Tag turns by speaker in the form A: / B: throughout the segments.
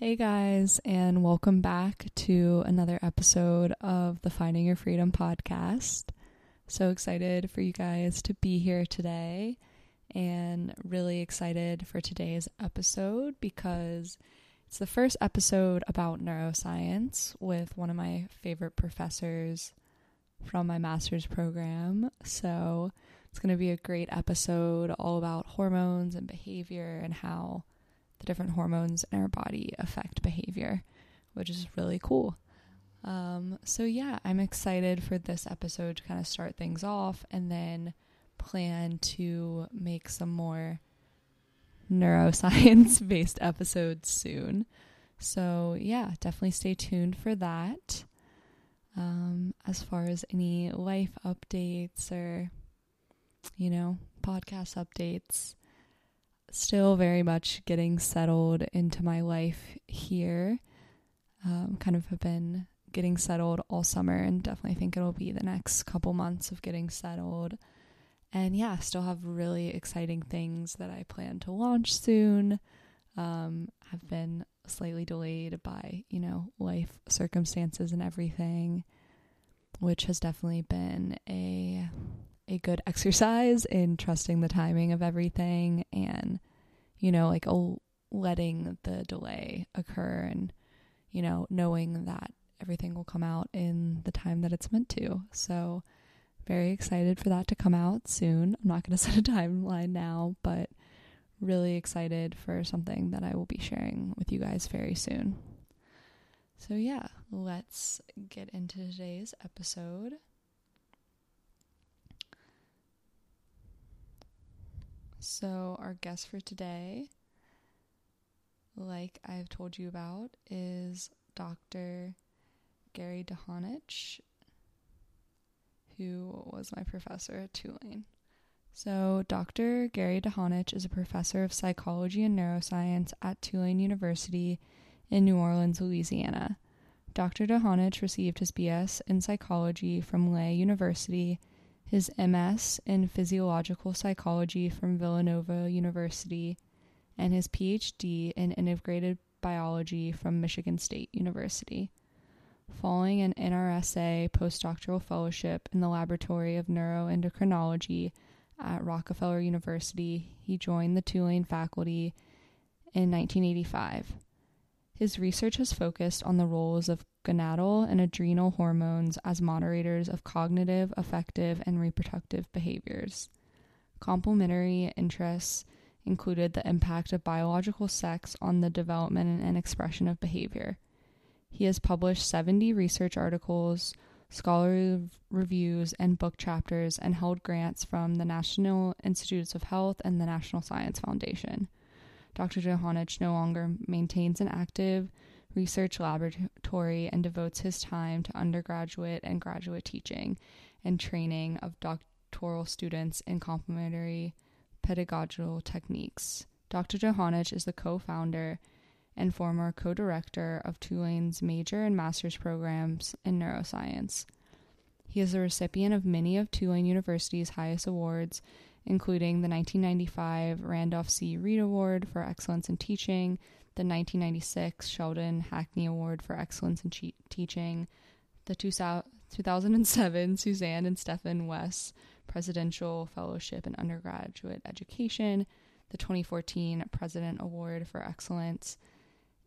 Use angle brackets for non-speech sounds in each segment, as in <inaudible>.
A: Hey guys, and welcome back to another episode of the Finding Your Freedom podcast. So excited for you guys to be here today, and really excited for today's episode because it's the first episode about neuroscience with one of my favorite professors from my master's program. So it's going to be a great episode all about hormones and behavior and how the different hormones in our body affect behavior, which is really cool. Um, so, yeah, I'm excited for this episode to kind of start things off and then plan to make some more neuroscience <laughs> based episodes soon. So, yeah, definitely stay tuned for that. Um, as far as any life updates or, you know, podcast updates, still very much getting settled into my life here. Um, kind of have been getting settled all summer and definitely think it'll be the next couple months of getting settled. And yeah, still have really exciting things that I plan to launch soon. Um, have been slightly delayed by, you know, life circumstances and everything, which has definitely been a a good exercise in trusting the timing of everything and you know like oh, letting the delay occur and you know knowing that everything will come out in the time that it's meant to. So very excited for that to come out soon. I'm not going <laughs> to set a timeline now but really excited for something that i will be sharing with you guys very soon. So yeah let's get into today's episode So, our guest for today, like I've told you about, is Dr. Gary Dohanich, who was my professor at Tulane. So, Dr. Gary Dohanich is a professor of psychology and neuroscience at Tulane University in New Orleans, Louisiana. Dr. Dohanich received his BS in psychology from Lehigh University his MS in physiological psychology from Villanova University, and his PhD in integrated biology from Michigan State University. Following an NRSA postdoctoral fellowship in the Laboratory of Neuroendocrinology at Rockefeller University, he joined the Tulane faculty in 1985. His research has focused on the roles of gonadal and adrenal hormones as moderators of cognitive, affective, and reproductive behaviors. Complementary interests included the impact of biological sex on the development and expression of behavior. He has published 70 research articles, scholarly reviews, and book chapters, and held grants from the National Institutes of Health and the National Science Foundation. Dr. Dohanich no longer maintains an active research laboratory and devotes his time to undergraduate and graduate teaching and training of doctoral students in complementary pedagogical techniques. Dr. Dohanich is the co founder and former co director of Tulane's major and master's programs in neuroscience. He is a recipient of many of Tulane University's highest awards, including the 1995 Randolph C. Reed Award for Excellence in Teaching, the 1996 Sheldon Hackney Award for Excellence in che- Teaching, the 2007 <laughs> Suzanne and Stephen Weiss Presidential Fellowship in Undergraduate Education, the 2014 President Award for Excellence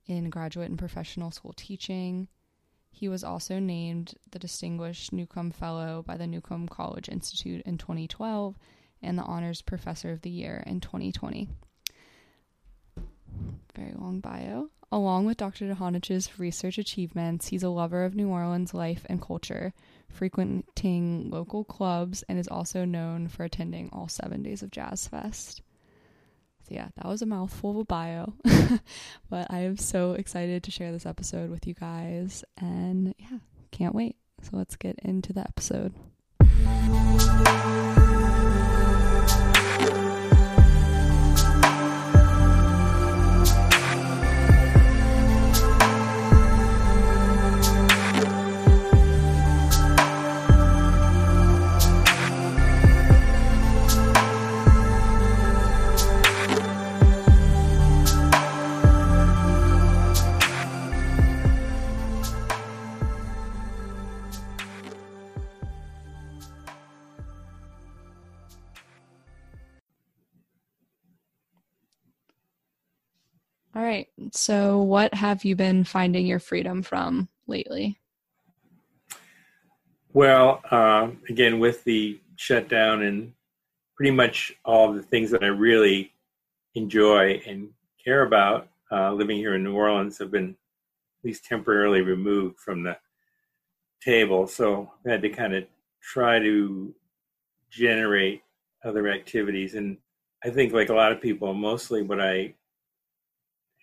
A: in Graduate and Professional School Teaching. He was also named the Distinguished Newcomb Fellow by the Newcomb College Institute in 2012 and the Honors Professor of the Year in 2020 very long bio. Along with Dr. Dohanich's research achievements, he's a lover of New Orleans life and culture, frequenting local clubs, and is also known for attending all seven days of Jazz Fest. So, yeah, that was a mouthful of a bio, <laughs> but I am so excited to share this episode with you guys, and yeah, can't wait. So, let's get into the episode. So, what have you been finding your freedom from lately?
B: Well, uh, again, with the shutdown and pretty much all the things that I really enjoy and care about uh, living here in New Orleans have been at least temporarily removed from the table. So I had to kind of try to generate other activities. And I think, like a lot of people, mostly what I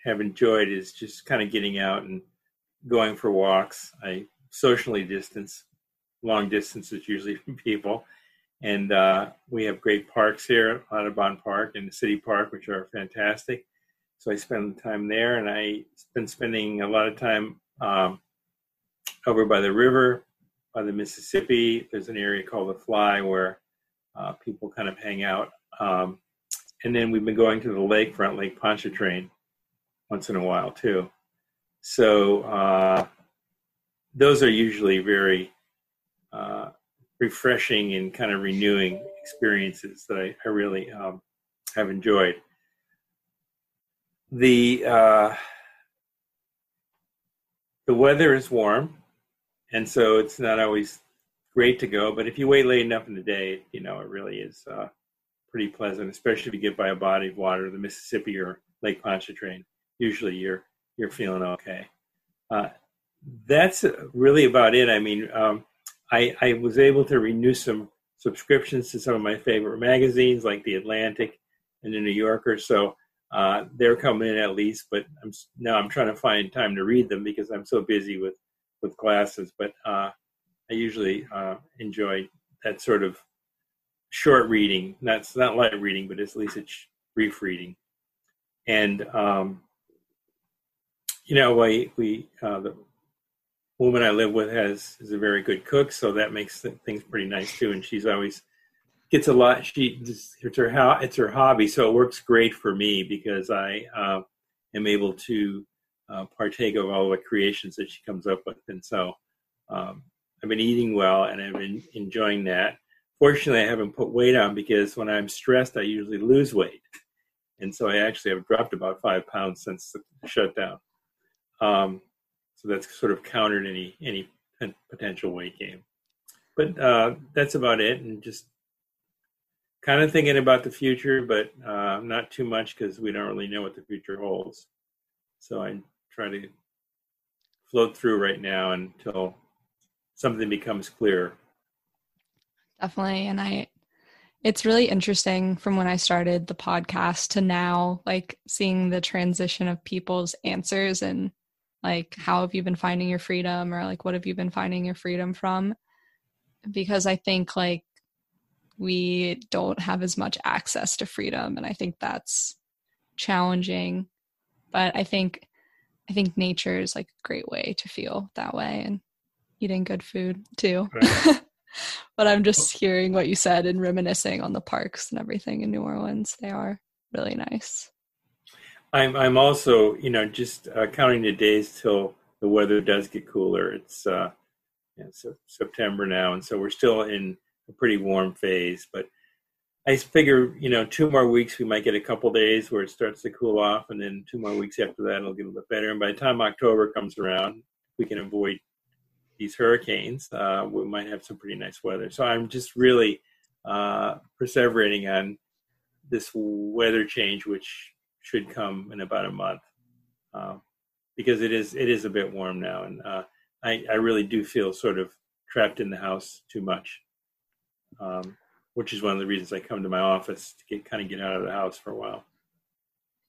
B: have enjoyed is just kind of getting out and going for walks. I socially distance, long distances usually <laughs> from people. And uh, we have great parks here, Audubon Park and the City Park, which are fantastic. So I spend time there, and I've been spending a lot of time um, over by the river, by the Mississippi. There's an area called the Fly where uh, people kind of hang out. Um, and then we've been going to the lakefront, Lake Pontchartrain, once in a while too. So uh, those are usually very uh, refreshing and kind of renewing experiences that I, I really um, have enjoyed. The uh, the weather is warm, and so it's not always great to go. But if you wait late enough in the day, you know it really is uh, pretty pleasant, especially if you get by a body of water, the Mississippi or Lake Pontchartrain. Usually, you're you're feeling okay. Uh, that's really about it. I mean, um, I, I was able to renew some subscriptions to some of my favorite magazines like the Atlantic and the New Yorker. So uh, they're coming in at least, but I'm now I'm trying to find time to read them because I'm so busy with with classes. But uh, I usually uh, enjoy that sort of short reading. That's not light reading, but at least it's brief reading. And um, you know, we we uh, the woman I live with has is a very good cook, so that makes things pretty nice too. And she's always gets a lot. She it's her how it's her hobby, so it works great for me because I uh, am able to uh, partake of all the creations that she comes up with, and so um, I've been eating well and I've been enjoying that. Fortunately, I haven't put weight on because when I'm stressed, I usually lose weight, and so I actually have dropped about five pounds since the shutdown. Um, so that's sort of countered any any potential weight gain. But uh, that's about it, and just kind of thinking about the future, but uh, not too much because we don't really know what the future holds. So I try to float through right now until something becomes clear.
A: Definitely, and I it's really interesting from when I started the podcast to now, like seeing the transition of people's answers and like how have you been finding your freedom? Or like what have you been finding your freedom from? Because i think like we don't have as much access to freedom and i think that's challenging. But i think i think nature is like a great way to feel that way and eating good food too. Right. <laughs> but i'm just hearing what you said and reminiscing on the parks and everything in new orleans. They are really nice
B: I'm I'm also you know just uh, counting the days till the weather does get cooler. It's uh, so September now, and so we're still in a pretty warm phase. But I figure you know two more weeks we might get a couple days where it starts to cool off, and then two more weeks after that it'll get a little bit better. And by the time October comes around, we can avoid these hurricanes. Uh, we might have some pretty nice weather. So I'm just really uh, perseverating on this weather change, which should come in about a month uh, because it is it is a bit warm now, and uh, I I really do feel sort of trapped in the house too much, um, which is one of the reasons I come to my office to get kind of get out of the house for a while.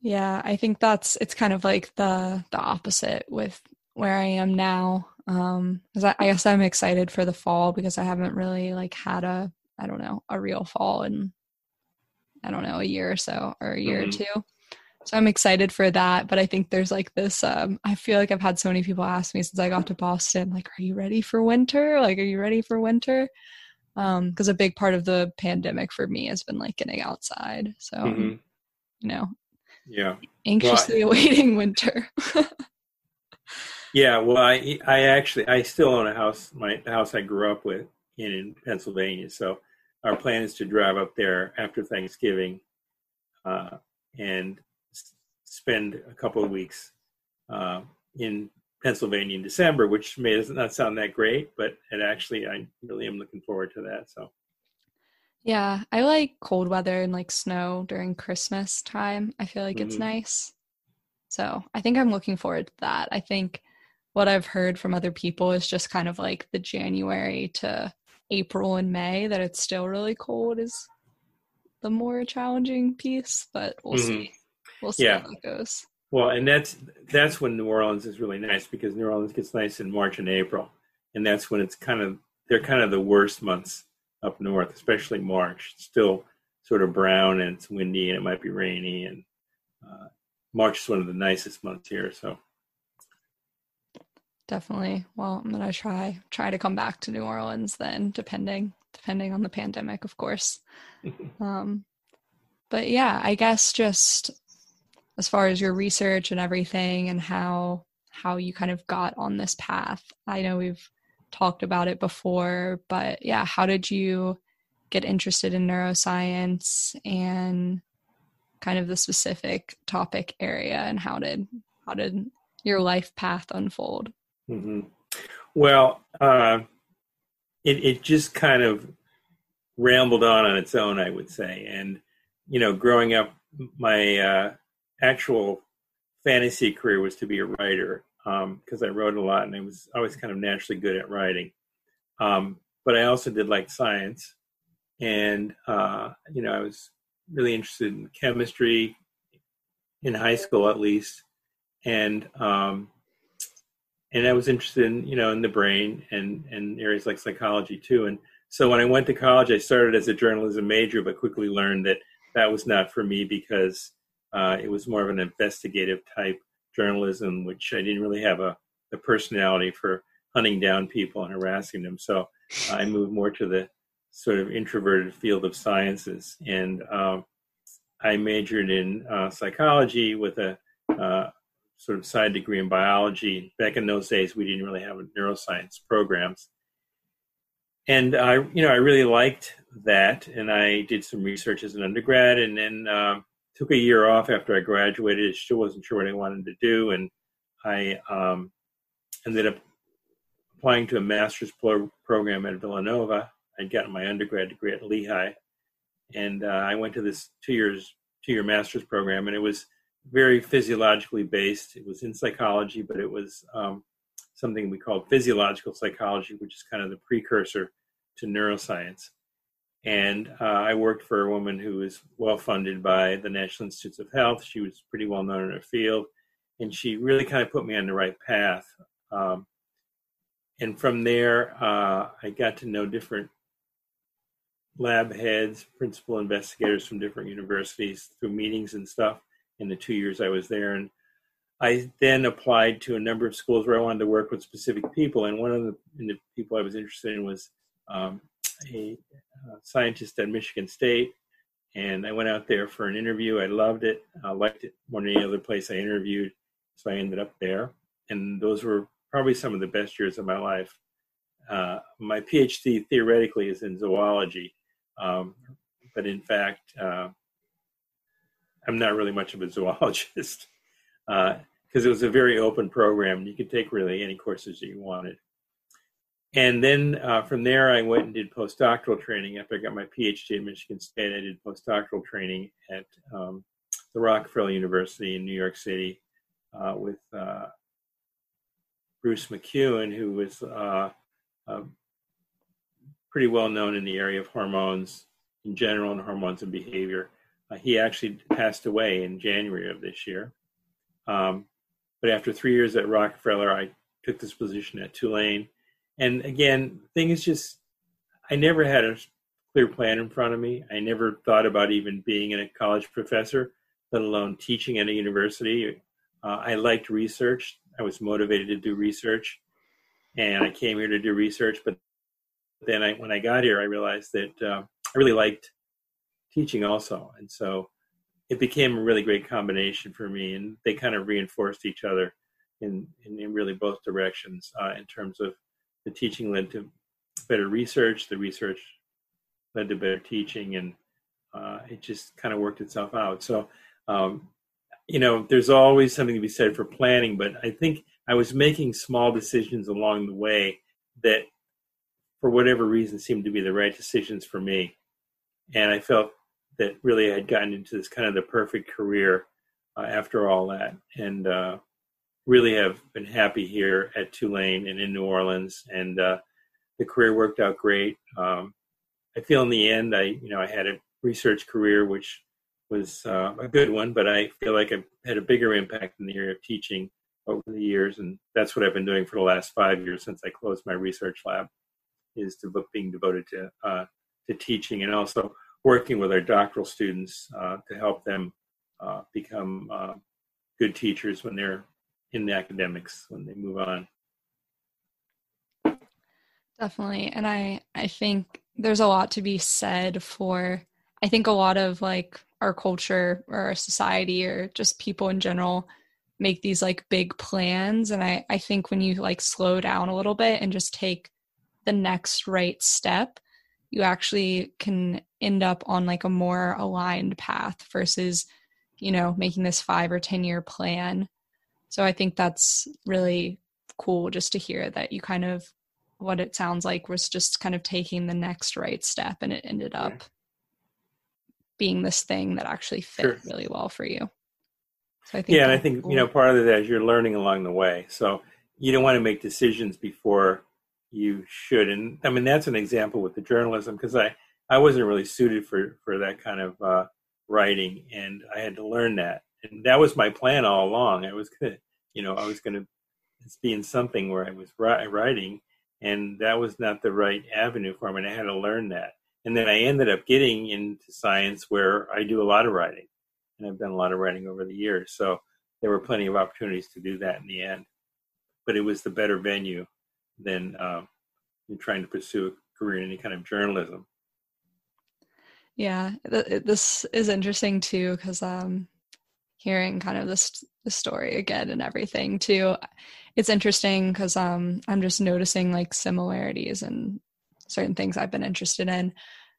A: Yeah, I think that's it's kind of like the the opposite with where I am now. Um, because I, I guess I'm excited for the fall because I haven't really like had a I don't know a real fall in I don't know a year or so or a year mm-hmm. or two. So I'm excited for that. But I think there's like this, um, I feel like I've had so many people ask me since I got to Boston, like, are you ready for winter? Like, are you ready for winter? Um, because a big part of the pandemic for me has been like getting outside. So, mm-hmm. you know,
B: yeah,
A: anxiously well, <laughs> awaiting winter.
B: yeah. Well, I, I actually, I still own a house, my the house I grew up with in, in Pennsylvania. So our plan is to drive up there after Thanksgiving. Uh, and spend a couple of weeks uh, in Pennsylvania in December, which may not sound that great, but it actually I really am looking forward to that. So.
A: Yeah, I like cold weather and like snow during Christmas time. I feel like mm-hmm. it's nice. So I think I'm looking forward to that. I think what I've heard from other people is just kind of like the January to April and May that it's still really cold is the more challenging piece, but we'll mm-hmm. see. We'll see yeah. how it goes.
B: Well, and that's that's when New Orleans is really nice because New Orleans gets nice in March and April, and that's when it's kind of they're kind of the worst months up north, especially March. It's still sort of brown and it's windy and it might be rainy, and uh, March is one of the nicest months here. So
A: definitely. Well, I'm gonna try try to come back to New Orleans then, depending depending on the pandemic, of course. <laughs> um, but yeah, I guess just as far as your research and everything and how how you kind of got on this path. I know we've talked about it before, but yeah, how did you get interested in neuroscience and kind of the specific topic area and how did how did your life path unfold?
B: Mm-hmm. Well, uh, it it just kind of rambled on on its own, I would say. And you know, growing up, my uh, actual fantasy career was to be a writer because um, I wrote a lot and I was always kind of naturally good at writing. Um, but I also did like science, and uh, you know, I was really interested in chemistry in high school, at least, and um, and I was interested in you know in the brain and and areas like psychology too. And so when I went to college, I started as a journalism major, but quickly learned that that was not for me because uh, it was more of an investigative type journalism, which I didn't really have a, a personality for hunting down people and harassing them. So I moved more to the sort of introverted field of sciences. And um, I majored in uh, psychology with a uh, sort of side degree in biology. Back in those days, we didn't really have neuroscience programs. And I, you know, I really liked that, and I did some research as an undergrad, and then uh, took a year off after I graduated. Still wasn't sure what I wanted to do, and I um, ended up applying to a master's pro- program at Villanova. I'd gotten my undergrad degree at Lehigh, and uh, I went to this two years two year master's program, and it was very physiologically based. It was in psychology, but it was um, something we called physiological psychology, which is kind of the precursor to neuroscience. And uh, I worked for a woman who was well funded by the National Institutes of Health. She was pretty well known in her field, and she really kind of put me on the right path. Um, and from there, uh, I got to know different lab heads, principal investigators from different universities through meetings and stuff in the two years I was there. And I then applied to a number of schools where I wanted to work with specific people. And one of the, the people I was interested in was um, a uh, scientist at Michigan State, and I went out there for an interview. I loved it. I liked it more than any other place I interviewed, so I ended up there. And those were probably some of the best years of my life. Uh, my PhD theoretically is in zoology, um, but in fact, uh, I'm not really much of a <laughs> zoologist because uh, it was a very open program. You could take really any courses that you wanted and then uh, from there, I went and did postdoctoral training. After I got my PhD at Michigan State, I did postdoctoral training at um, the Rockefeller University in New York City uh, with uh, Bruce McEwen, who was uh, pretty well known in the area of hormones in general and hormones and behavior. Uh, he actually passed away in January of this year. Um, but after three years at Rockefeller, I took this position at Tulane and again, the thing is just, I never had a clear plan in front of me. I never thought about even being a college professor, let alone teaching at a university. Uh, I liked research. I was motivated to do research, and I came here to do research. But then, I, when I got here, I realized that uh, I really liked teaching also, and so it became a really great combination for me. And they kind of reinforced each other in in, in really both directions uh, in terms of the teaching led to better research. The research led to better teaching, and uh, it just kind of worked itself out. So, um, you know, there's always something to be said for planning, but I think I was making small decisions along the way that, for whatever reason, seemed to be the right decisions for me. And I felt that really I had gotten into this kind of the perfect career uh, after all that. And uh, really have been happy here at Tulane and in New Orleans. And uh, the career worked out great. Um, I feel in the end, I, you know, I had a research career, which was uh, a good one, but I feel like I had a bigger impact in the area of teaching over the years, and that's what I've been doing for the last five years since I closed my research lab, is to being devoted to uh, to teaching and also working with our doctoral students uh, to help them uh, become uh, good teachers when they're in the academics when they move on.
A: Definitely, and I I think there's a lot to be said for I think a lot of like our culture or our society or just people in general make these like big plans. And I I think when you like slow down a little bit and just take the next right step you actually can end up on like a more aligned path versus you know making this 5 or 10 year plan so I think that's really cool just to hear that you kind of what it sounds like was just kind of taking the next right step and it ended up being this thing that actually fit sure. really well for you.
B: So I think Yeah, and I think cool. you know part of that is you're learning along the way. So you don't want to make decisions before you should. And I mean that's an example with the journalism because I I wasn't really suited for for that kind of uh, writing, and I had to learn that. And that was my plan all along. I was gonna, you know, I was gonna be in something where I was writing, and that was not the right avenue for me. And I had to learn that and then I ended up getting into science where I do a lot of writing, and I've done a lot of writing over the years. So there were plenty of opportunities to do that in the end, but it was the better venue than uh, trying to pursue a career in any kind of journalism.
A: Yeah, th- this is interesting too because um, hearing kind of this, this story again and everything too. It's interesting because um, I'm just noticing like similarities and certain things I've been interested in.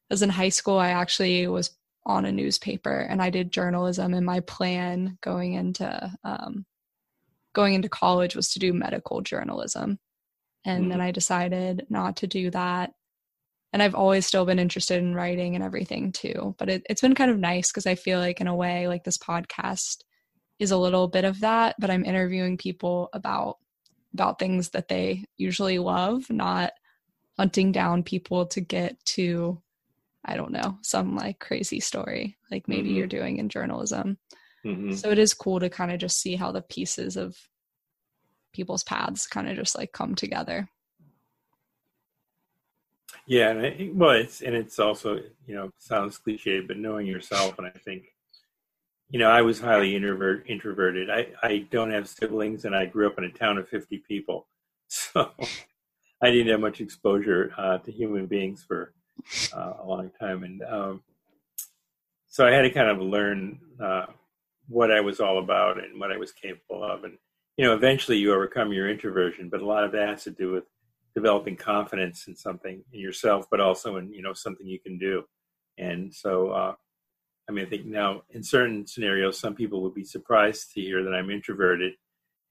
A: As in high school, I actually was on a newspaper and I did journalism, and my plan going into um, going into college was to do medical journalism. And mm-hmm. then I decided not to do that. And I've always still been interested in writing and everything too. But it, it's been kind of nice because I feel like, in a way, like this podcast is a little bit of that, but I'm interviewing people about about things that they usually love, not hunting down people to get to I don't know, some like crazy story like maybe mm-hmm. you're doing in journalism. Mm-hmm. So it is cool to kind of just see how the pieces of people's paths kind of just like come together.
B: Yeah, and well, it's and it's also you know sounds cliche, but knowing yourself, and I think you know I was highly introvert introverted. I I don't have siblings, and I grew up in a town of fifty people, <laughs> so I didn't have much exposure uh, to human beings for uh, a long time, and um, so I had to kind of learn uh, what I was all about and what I was capable of. And you know, eventually you overcome your introversion, but a lot of that has to do with developing confidence in something in yourself, but also in you know something you can do. And so, uh, I mean, I think now in certain scenarios, some people would be surprised to hear that I'm introverted,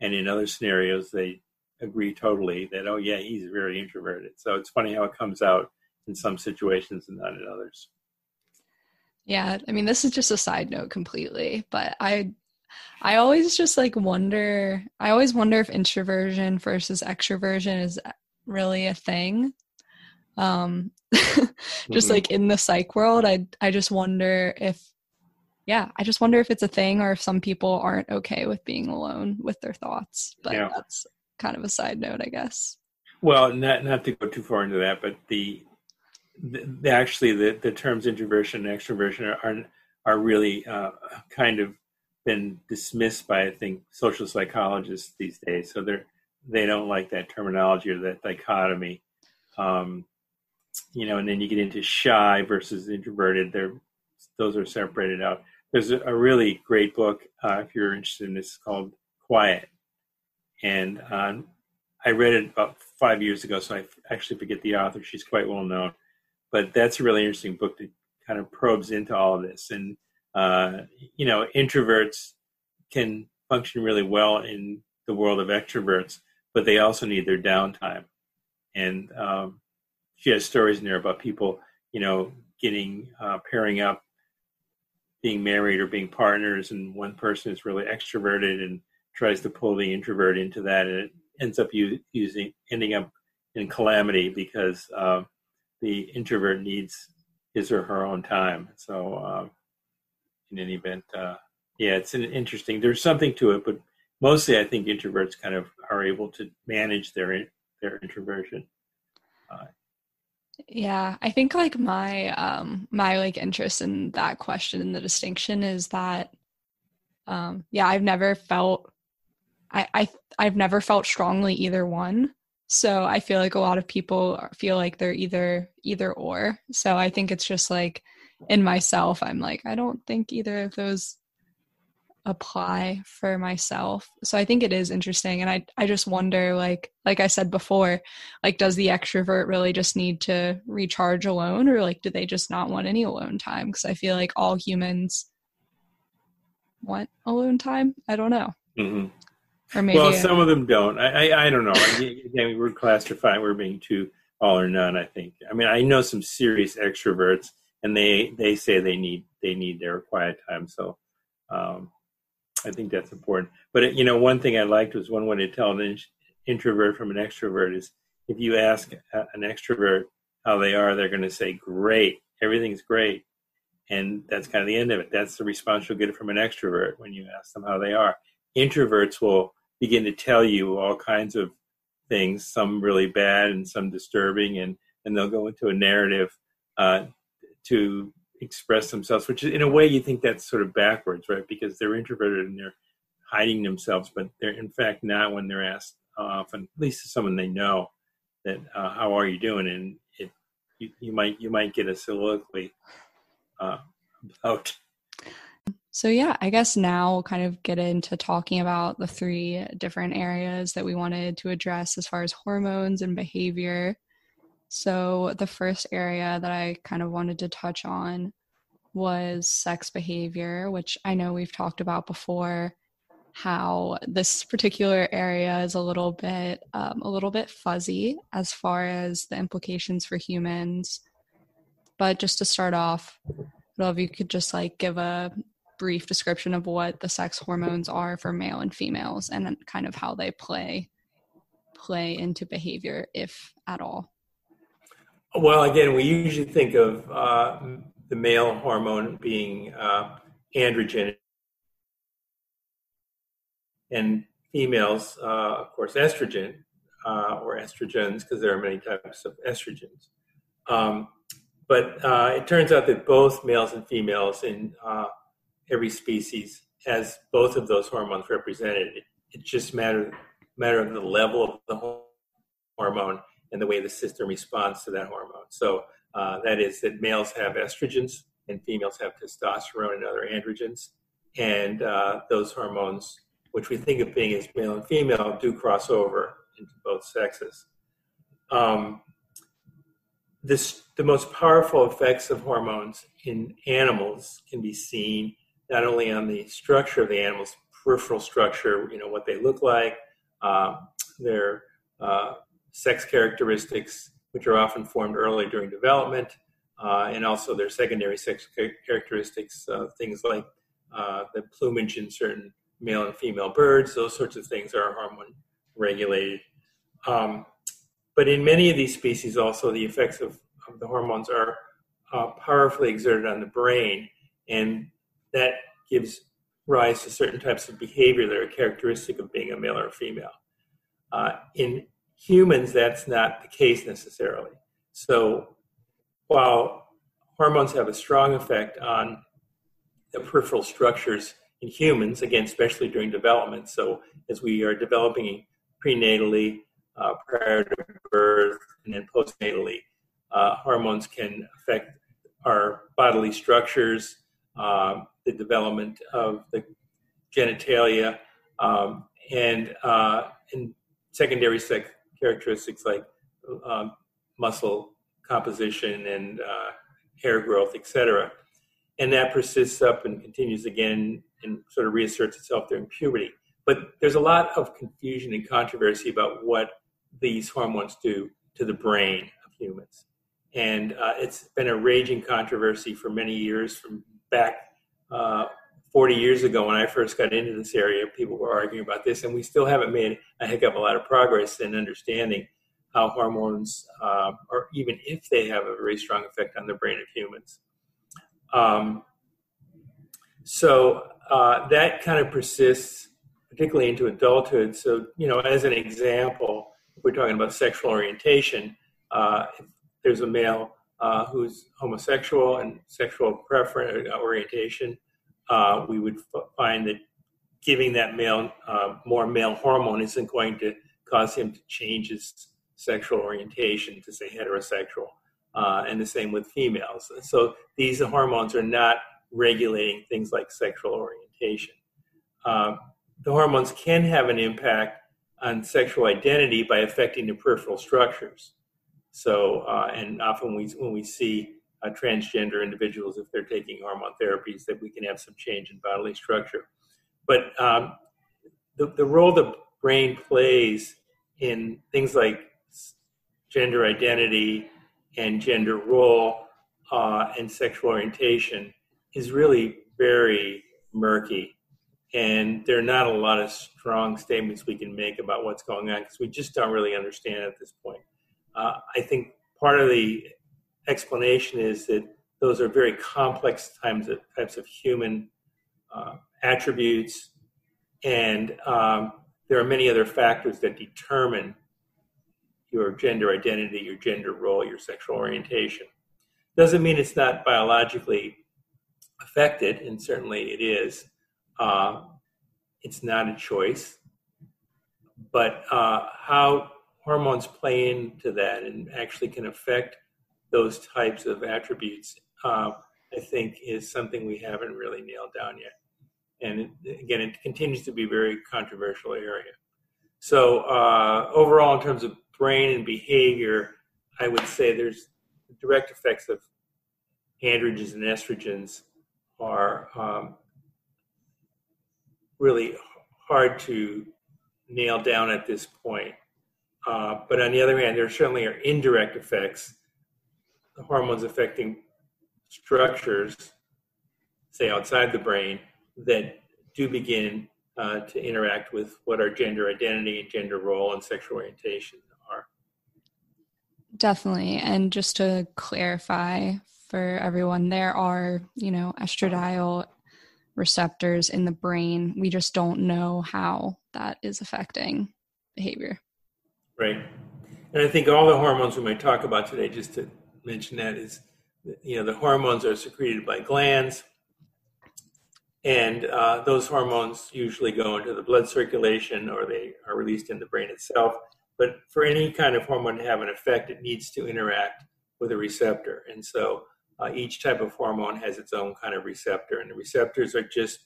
B: and in other scenarios, they agree totally that oh yeah he's very introverted. So it's funny how it comes out in some situations and not in others.
A: Yeah i mean this is just a side note completely but i i always just like wonder i always wonder if introversion versus extroversion is really a thing um <laughs> just mm-hmm. like in the psych world i i just wonder if yeah i just wonder if it's a thing or if some people aren't okay with being alone with their thoughts but yeah. that's kind of a side note, I guess.
B: Well, not not to go too far into that, but the, the actually the, the terms introversion and extroversion are are, are really uh, kind of been dismissed by I think social psychologists these days. So they're they don't like that terminology or that dichotomy. Um, you know, and then you get into shy versus introverted. They're those are separated out. There's a, a really great book uh, if you're interested in this called Quiet and um, I read it about five years ago, so I actually forget the author. She's quite well known, but that's a really interesting book that kind of probes into all of this. And uh, you know, introverts can function really well in the world of extroverts, but they also need their downtime. And um, she has stories in there about people, you know, getting uh, pairing up, being married or being partners, and one person is really extroverted and tries to pull the introvert into that, and it ends up using ending up in calamity because uh, the introvert needs his or her own time. So, um, in any event, uh, yeah, it's an interesting. There's something to it, but mostly I think introverts kind of are able to manage their their introversion. Uh,
A: yeah, I think like my um my like interest in that question and the distinction is that um yeah, I've never felt I I I've never felt strongly either one. So I feel like a lot of people feel like they're either either or. So I think it's just like in myself I'm like I don't think either of those apply for myself. So I think it is interesting and I I just wonder like like I said before, like does the extrovert really just need to recharge alone or like do they just not want any alone time because I feel like all humans want alone time. I don't know.
B: Mm-hmm. Or maybe well, some of them don't. I I, I don't know. <laughs> Again, we're classifying. We're being too all or none. I think. I mean, I know some serious extroverts, and they they say they need they need their quiet time. So, um, I think that's important. But you know, one thing I liked was one way to tell an introvert from an extrovert is if you ask an extrovert how they are, they're going to say, "Great, everything's great," and that's kind of the end of it. That's the response you'll get from an extrovert when you ask them how they are. Introverts will begin to tell you all kinds of things, some really bad and some disturbing, and and they'll go into a narrative uh, to express themselves, which is in a way you think that's sort of backwards, right? Because they're introverted and they're hiding themselves, but they're in fact not when they're asked uh, often, at least to someone they know, that uh, how are you doing, and it you, you might you might get a soliloquy uh, about.
A: So yeah, I guess now we'll kind of get into talking about the three different areas that we wanted to address as far as hormones and behavior. So, the first area that I kind of wanted to touch on was sex behavior, which I know we've talked about before. How this particular area is a little bit, um, a little bit fuzzy as far as the implications for humans. But just to start off, if you could just like give a brief description of what the sex hormones are for male and females, and kind of how they play play into behavior, if at all.
B: Well, again, we usually think of uh, the male hormone being uh, androgen, and females, uh, of course, estrogen uh, or estrogens, because there are many types of estrogens. Um, but uh, it turns out that both males and females in uh, every species has both of those hormones represented. It, it just matter matter of the level of the hormone and the way the system responds to that hormone. So uh, that is that males have estrogens and females have testosterone and other androgens, and uh, those hormones, which we think of being as male and female, do cross over into both sexes. Um, this, the most powerful effects of hormones in animals can be seen not only on the structure of the animal's peripheral structure, you know, what they look like, um, their uh, sex characteristics, which are often formed early during development, uh, and also their secondary sex characteristics, uh, things like uh, the plumage in certain male and female birds, those sorts of things are hormone regulated. Um, but in many of these species, also the effects of, of the hormones are uh, powerfully exerted on the brain, and that gives rise to certain types of behavior that are characteristic of being a male or a female. Uh, in humans, that's not the case necessarily. So while hormones have a strong effect on the peripheral structures in humans, again, especially during development. So as we are developing prenatally, uh, prior to birth, and then postnatally, uh, hormones can affect our bodily structures, um, the development of the genitalia, um, and, uh, and secondary sex characteristics like um, muscle composition and uh, hair growth, etc. and that persists up and continues again and sort of reasserts itself during puberty. But there's a lot of confusion and controversy about what these hormones do to the brain of humans. And uh, it's been a raging controversy for many years, from back uh, 40 years ago when I first got into this area. People were arguing about this, and we still haven't made a heck of a lot of progress in understanding how hormones, uh, or even if they have a very strong effect on the brain of humans. Um, so uh, that kind of persists, particularly into adulthood. So, you know, as an example, if we're talking about sexual orientation, uh, there's a male uh, who's homosexual and sexual preference uh, orientation, uh, we would find that giving that male uh, more male hormone isn't going to cause him to change his sexual orientation to say heterosexual. Uh, and the same with females. So these hormones are not regulating things like sexual orientation. Uh, the hormones can have an impact on sexual identity by affecting the peripheral structures. So, uh, and often we, when we see uh, transgender individuals, if they're taking hormone therapies, that we can have some change in bodily structure. But um, the, the role the brain plays in things like gender identity and gender role uh, and sexual orientation is really very murky. And there are not a lot of strong statements we can make about what's going on because we just don't really understand at this point. Uh, I think part of the explanation is that those are very complex types of, types of human uh, attributes, and um, there are many other factors that determine your gender identity, your gender role, your sexual orientation. Doesn't mean it's not biologically affected, and certainly it is. Uh, it's not a choice. But uh, how hormones play into that and actually can affect those types of attributes, uh, I think, is something we haven't really nailed down yet. And it, again, it continues to be a very controversial area. So, uh, overall, in terms of brain and behavior, I would say there's direct effects of androgens and estrogens are um, really hard to nail down at this point. Uh, but on the other hand, there certainly are indirect effects, hormones affecting structures, say outside the brain, that do begin uh, to interact with what our gender identity and gender role and sexual orientation are.
A: Definitely. And just to clarify for everyone, there are, you know, estradiol receptors in the brain. We just don't know how that is affecting behavior.
B: Right. And I think all the hormones we might talk about today, just to mention that, is, you know, the hormones are secreted by glands. And uh, those hormones usually go into the blood circulation or they are released in the brain itself. But for any kind of hormone to have an effect, it needs to interact with a receptor. And so uh, each type of hormone has its own kind of receptor, and the receptors are just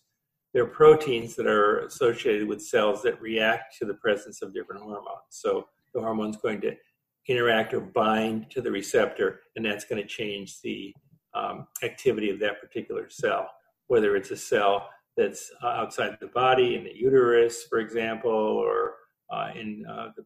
B: they're proteins that are associated with cells that react to the presence of different hormones. So the hormone's going to interact or bind to the receptor, and that's going to change the um, activity of that particular cell, whether it's a cell that's uh, outside the body, in the uterus, for example, or uh, in uh, the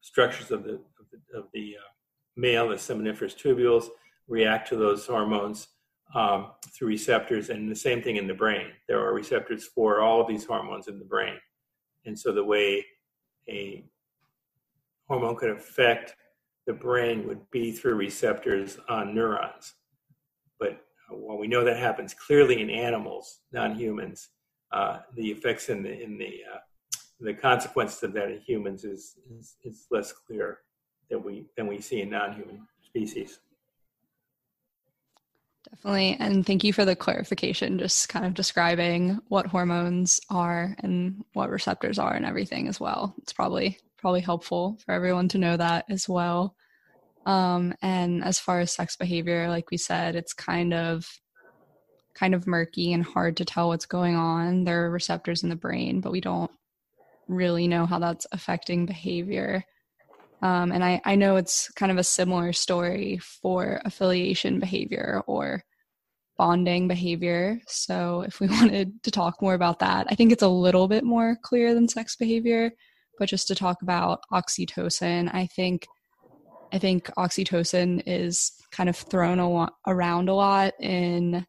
B: structures of the, of the, of the uh, male, the seminiferous tubules react to those hormones um, through receptors, and the same thing in the brain. There are receptors for all of these hormones in the brain. And so the way a hormone could affect the brain would be through receptors on neurons. But while we know that happens clearly in animals, non-humans, uh, the effects in the in the uh, the consequences of that in humans is, is, is less clear than we than we see in non-human species.
A: Definitely. And thank you for the clarification, just kind of describing what hormones are and what receptors are and everything as well. It's probably probably helpful for everyone to know that as well. Um, and as far as sex behavior, like we said, it's kind of kind of murky and hard to tell what's going on. There are receptors in the brain, but we don't really know how that's affecting behavior. Um, and I, I know it's kind of a similar story for affiliation behavior or bonding behavior. So, if we <laughs> wanted to talk more about that, I think it's a little bit more clear than sex behavior. But just to talk about oxytocin, I think I think oxytocin is kind of thrown a lot, around a lot in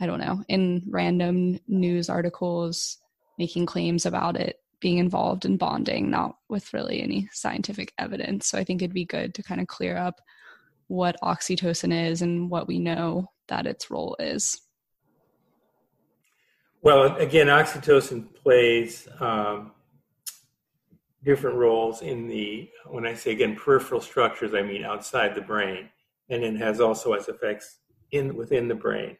A: I don't know in random news articles making claims about it being involved in bonding, not with really any scientific evidence. So I think it'd be good to kind of clear up what oxytocin is and what we know that its role is.
B: Well, again, oxytocin plays um, different roles in the, when I say again peripheral structures, I mean outside the brain, and it has also has effects in within the brain.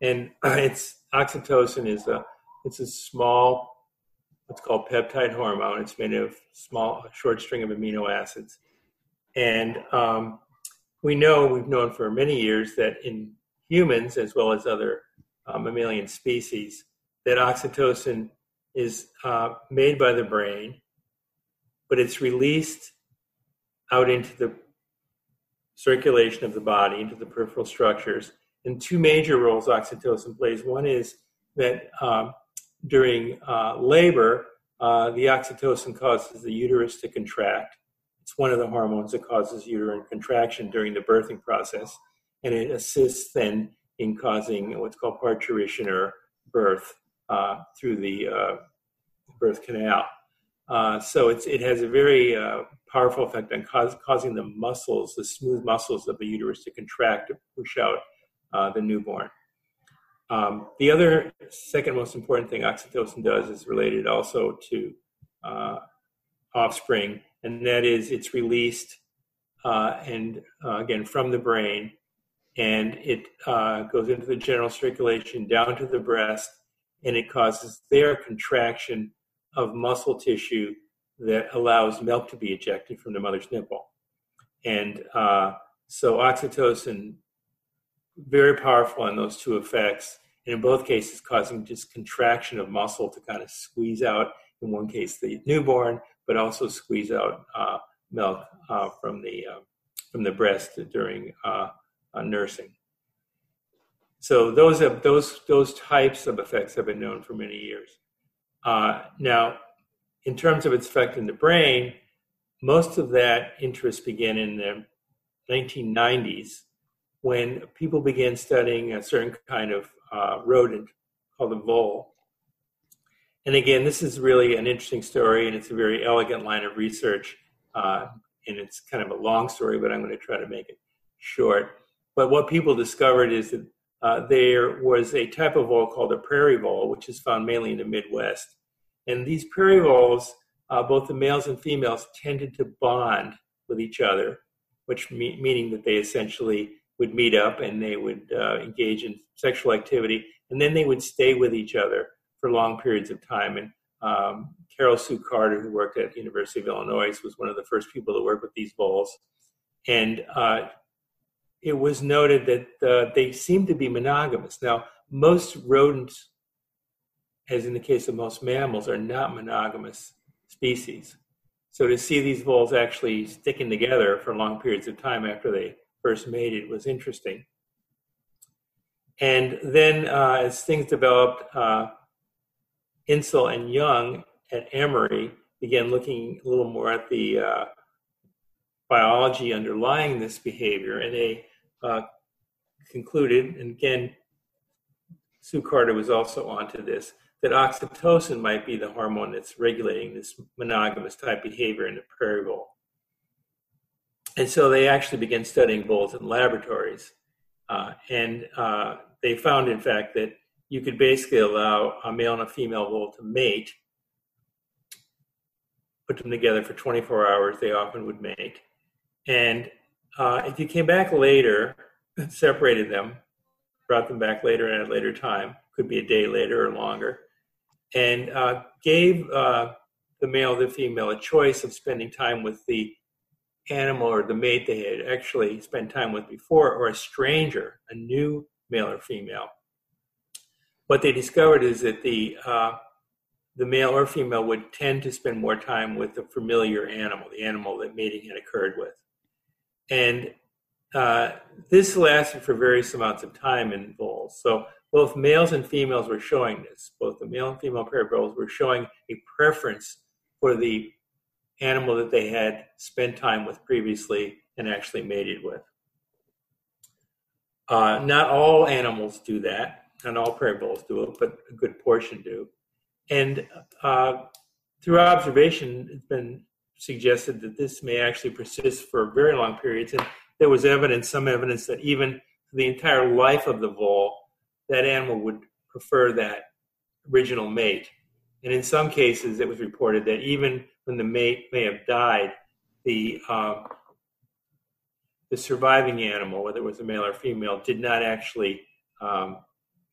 B: And <clears throat> it's oxytocin is a it's a small what's called peptide hormone. It's made of small, short string of amino acids. And um, we know, we've known for many years that in humans, as well as other uh, mammalian species, that oxytocin is uh, made by the brain, but it's released out into the circulation of the body, into the peripheral structures. And two major roles oxytocin plays. One is that um, during uh, labor, uh, the oxytocin causes the uterus to contract. It's one of the hormones that causes uterine contraction during the birthing process, and it assists then in causing what's called parturition or birth uh, through the uh, birth canal. Uh, so it has a very uh, powerful effect on cause, causing the muscles, the smooth muscles of the uterus to contract to push out the newborn. Um, the other second most important thing oxytocin does is related also to uh, offspring, and that is it's released uh, and uh, again from the brain, and it uh, goes into the general circulation down to the breast, and it causes their contraction of muscle tissue that allows milk to be ejected from the mother's nipple, and uh, so oxytocin very powerful in those two effects. And in both cases, causing just contraction of muscle to kind of squeeze out, in one case, the newborn, but also squeeze out uh, milk uh, from the uh, from the breast during uh, uh, nursing. So those have, those those types of effects have been known for many years. Uh, now, in terms of its effect in the brain, most of that interest began in the 1990s when people began studying a certain kind of uh, rodent called a vole. And again, this is really an interesting story, and it's a very elegant line of research. Uh, and it's kind of a long story, but I'm going to try to make it short. But what people discovered is that uh, there was a type of vole called a prairie vole, which is found mainly in the Midwest. And these prairie voles, uh, both the males and females, tended to bond with each other, which me- meaning that they essentially would meet up and they would uh, engage in sexual activity, and then they would stay with each other for long periods of time. And um, Carol Sue Carter, who worked at University of Illinois, was one of the first people to work with these voles. And uh, it was noted that uh, they seem to be monogamous. Now, most rodents, as in the case of most mammals, are not monogamous species. So to see these voles actually sticking together for long periods of time after they first mated was interesting. And then uh, as things developed, uh, Insel and Young at Emory began looking a little more at the uh, biology underlying this behavior, and they uh, concluded, and again, Sue Carter was also onto this, that oxytocin might be the hormone that's regulating this monogamous type behavior in the prairie vole. And so they actually began studying voles in laboratories. Uh, and uh, they found, in fact, that you could basically allow a male and a female vole to mate, put them together for 24 hours, they often would mate. And uh, if you came back later, <laughs> separated them, brought them back later at a later time, could be a day later or longer, and uh, gave uh, the male the female a choice of spending time with the animal or the mate they had actually spent time with before, or a stranger, a new male or female. What they discovered is that the uh, the male or female would tend to spend more time with the familiar animal, the animal that mating had occurred with. And uh, this lasted for various amounts of time in voles. So both males and females were showing this. Both the male and female pair voles were showing a preference for the animal that they had spent time with previously and actually mated with. Uh, not all animals do that. Not all prairie voles do it, but a good portion do. And uh, through observation, it's been suggested that this may actually persist for very long periods. And there was evidence, some evidence, that even the entire life of the vole, that animal would prefer that original mate. And in some cases, it was reported that even when the mate may have died, the um, the surviving animal, whether it was a male or female, did not actually um,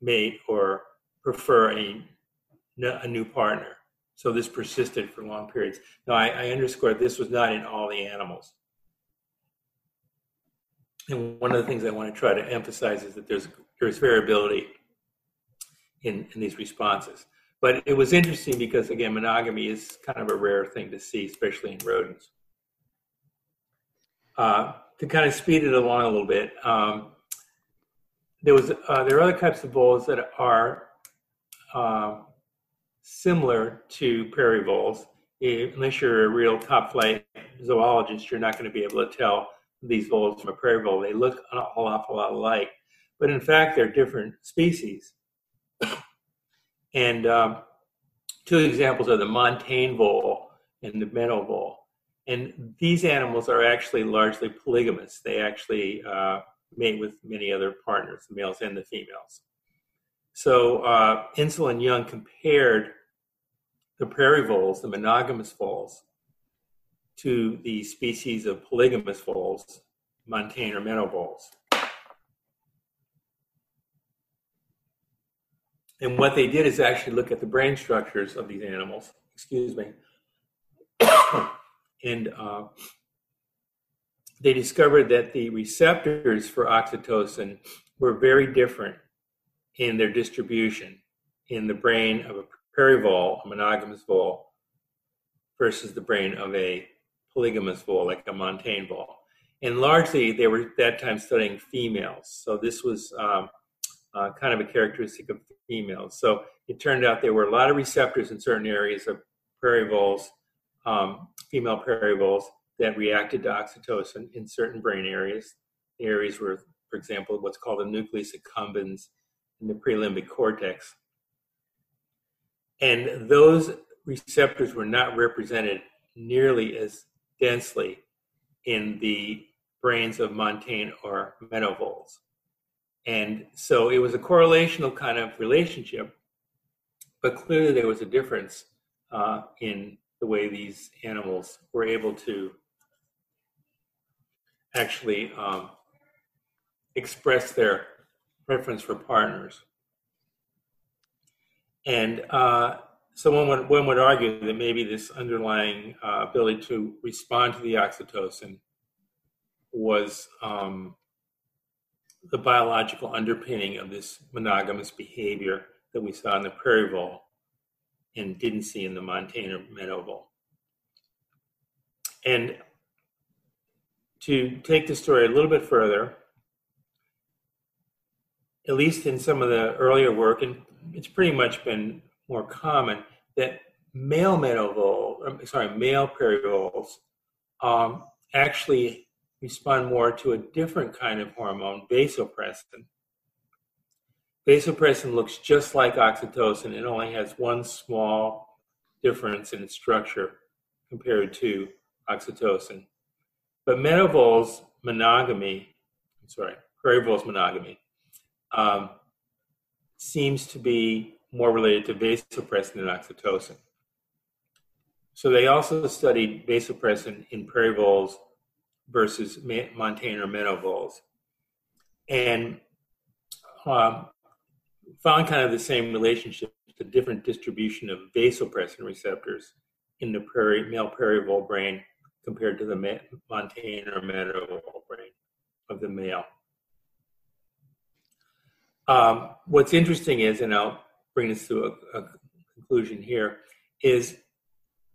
B: mate or prefer a, a new partner. So this persisted for long periods. Now, I, I underscore this was not in all the animals. And one of the things I want to try to emphasize is that there's there's variability in, in these responses. But it was interesting because, again, monogamy is kind of a rare thing to see, especially in rodents. Uh, to kind of speed it along a little bit, um, there was uh, there are other types of voles that are uh, similar to prairie voles. Unless you're a real top flight zoologist, you're not going to be able to tell these voles from a prairie vole. They look an awful, awful lot alike, but in fact, they're different species. And um, two examples are the montane vole and the meadow vole. And these animals are actually largely polygamous. They actually uh, mate with many other partners, the males and the females. So uh, Young compared the prairie voles, the monogamous voles, to the species of polygamous voles, montane or meadow voles. And what they did is actually look at the brain structures of these animals. Excuse me. <coughs> and uh, they discovered that the receptors for oxytocin were very different in their distribution in the brain of a prairie vole, a monogamous vole, versus the brain of a polygamous vole, like a montane vole. And largely, they were at that time studying females. So this was um, uh, kind of a characteristic of females. So it turned out there were a lot of receptors in certain areas of prairie voles, um, female prairie voles, that reacted to oxytocin in certain brain areas. Areas were, for example, what's called the nucleus accumbens in the prelimbic cortex. And those receptors were not represented nearly as densely in the brains of montane or meadow. And so it was a correlational kind of relationship, but clearly there was a difference uh, in the way these animals were able to actually um, express their preference for partners. And uh, so one would, one would argue that maybe this underlying uh, ability to respond to the oxytocin was um, the biological underpinning of this monogamous behavior that we saw in the prairie vole and didn't see in the montane meadow vole. And to take the story a little bit further, at least in some of the earlier work, and it's pretty much been more common that male meadow vole, um, sorry, male prairie voles um, actually respond more to a different kind of hormone, vasopressin. Vasopressin looks just like oxytocin. It only has one small difference in its structure compared to oxytocin. But meadow voles monogamy, sorry, prairie voles monogamy, um, seems to be more related to vasopressin than oxytocin. So they also studied vasopressin in prairie voles versus montane or meadow voles, and um, found kind of the same relationship, the different distribution of vasopressin receptors in the prairie male prairie vole brain compared to the montane or meadow vole brain of the male. Um, what's interesting is, and I'll bring this to a, a conclusion here, is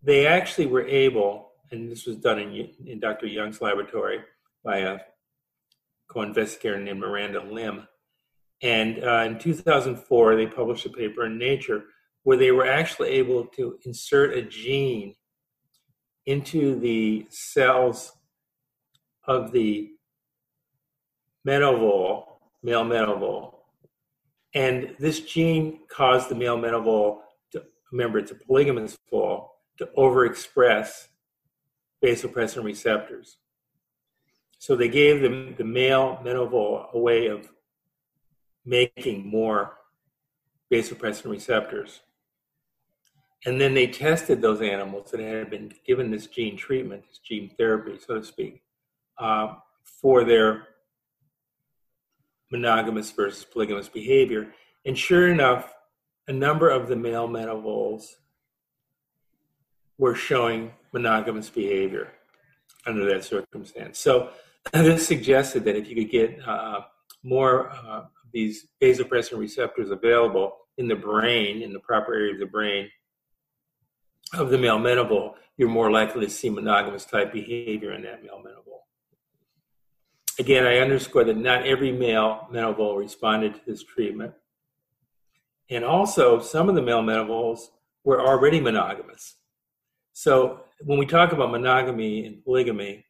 B: they actually were able and this was done in, in Dr. Young's laboratory by a co-investigator named Miranda Lim. And uh, in 2004, they published a paper in Nature where they were actually able to insert a gene into the cells of the meadow vole, male meadow vole. And this gene caused the male meadow vole, to, remember it's a polygamous vole to overexpress vasopressin receptors. So they gave the, the male meadow vole a way of making more vasopressin receptors. And then they tested those animals that had been given this gene treatment, this gene therapy, so to speak, uh, for their monogamous versus polygamous behavior. And sure enough, a number of the male meadow voles were showing monogamous behavior under that circumstance. So <clears throat> this suggested that if you could get uh, more uh, of these vasopressin receptors available in the brain, in the proper area of the brain of the male meadow vole, you're more likely to see monogamous type behavior in that male meadow vole. Again, I underscore that not every male meadow vole responded to this treatment. And also, some of the male meadow voles were already monogamous. So, when we talk about monogamy and polygamy,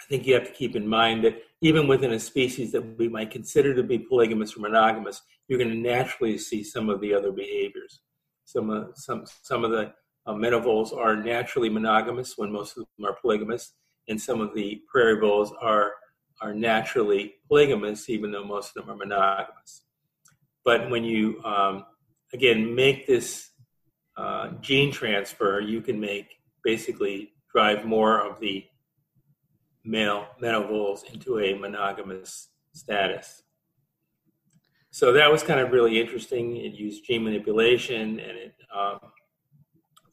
B: I think you have to keep in mind that even within a species that we might consider to be polygamous or monogamous, you're going to naturally see some of the other behaviors. Some of, some, some of the uh, are naturally monogamous when most of them are polygamous, and some of the prairie voles are are naturally polygamous, even though most of them are monogamous. But when you, um, again, make this uh, gene transfer, you can make basically drive more of the male meadow voles into a monogamous status. So that was kind of really interesting. It used gene manipulation, and it um,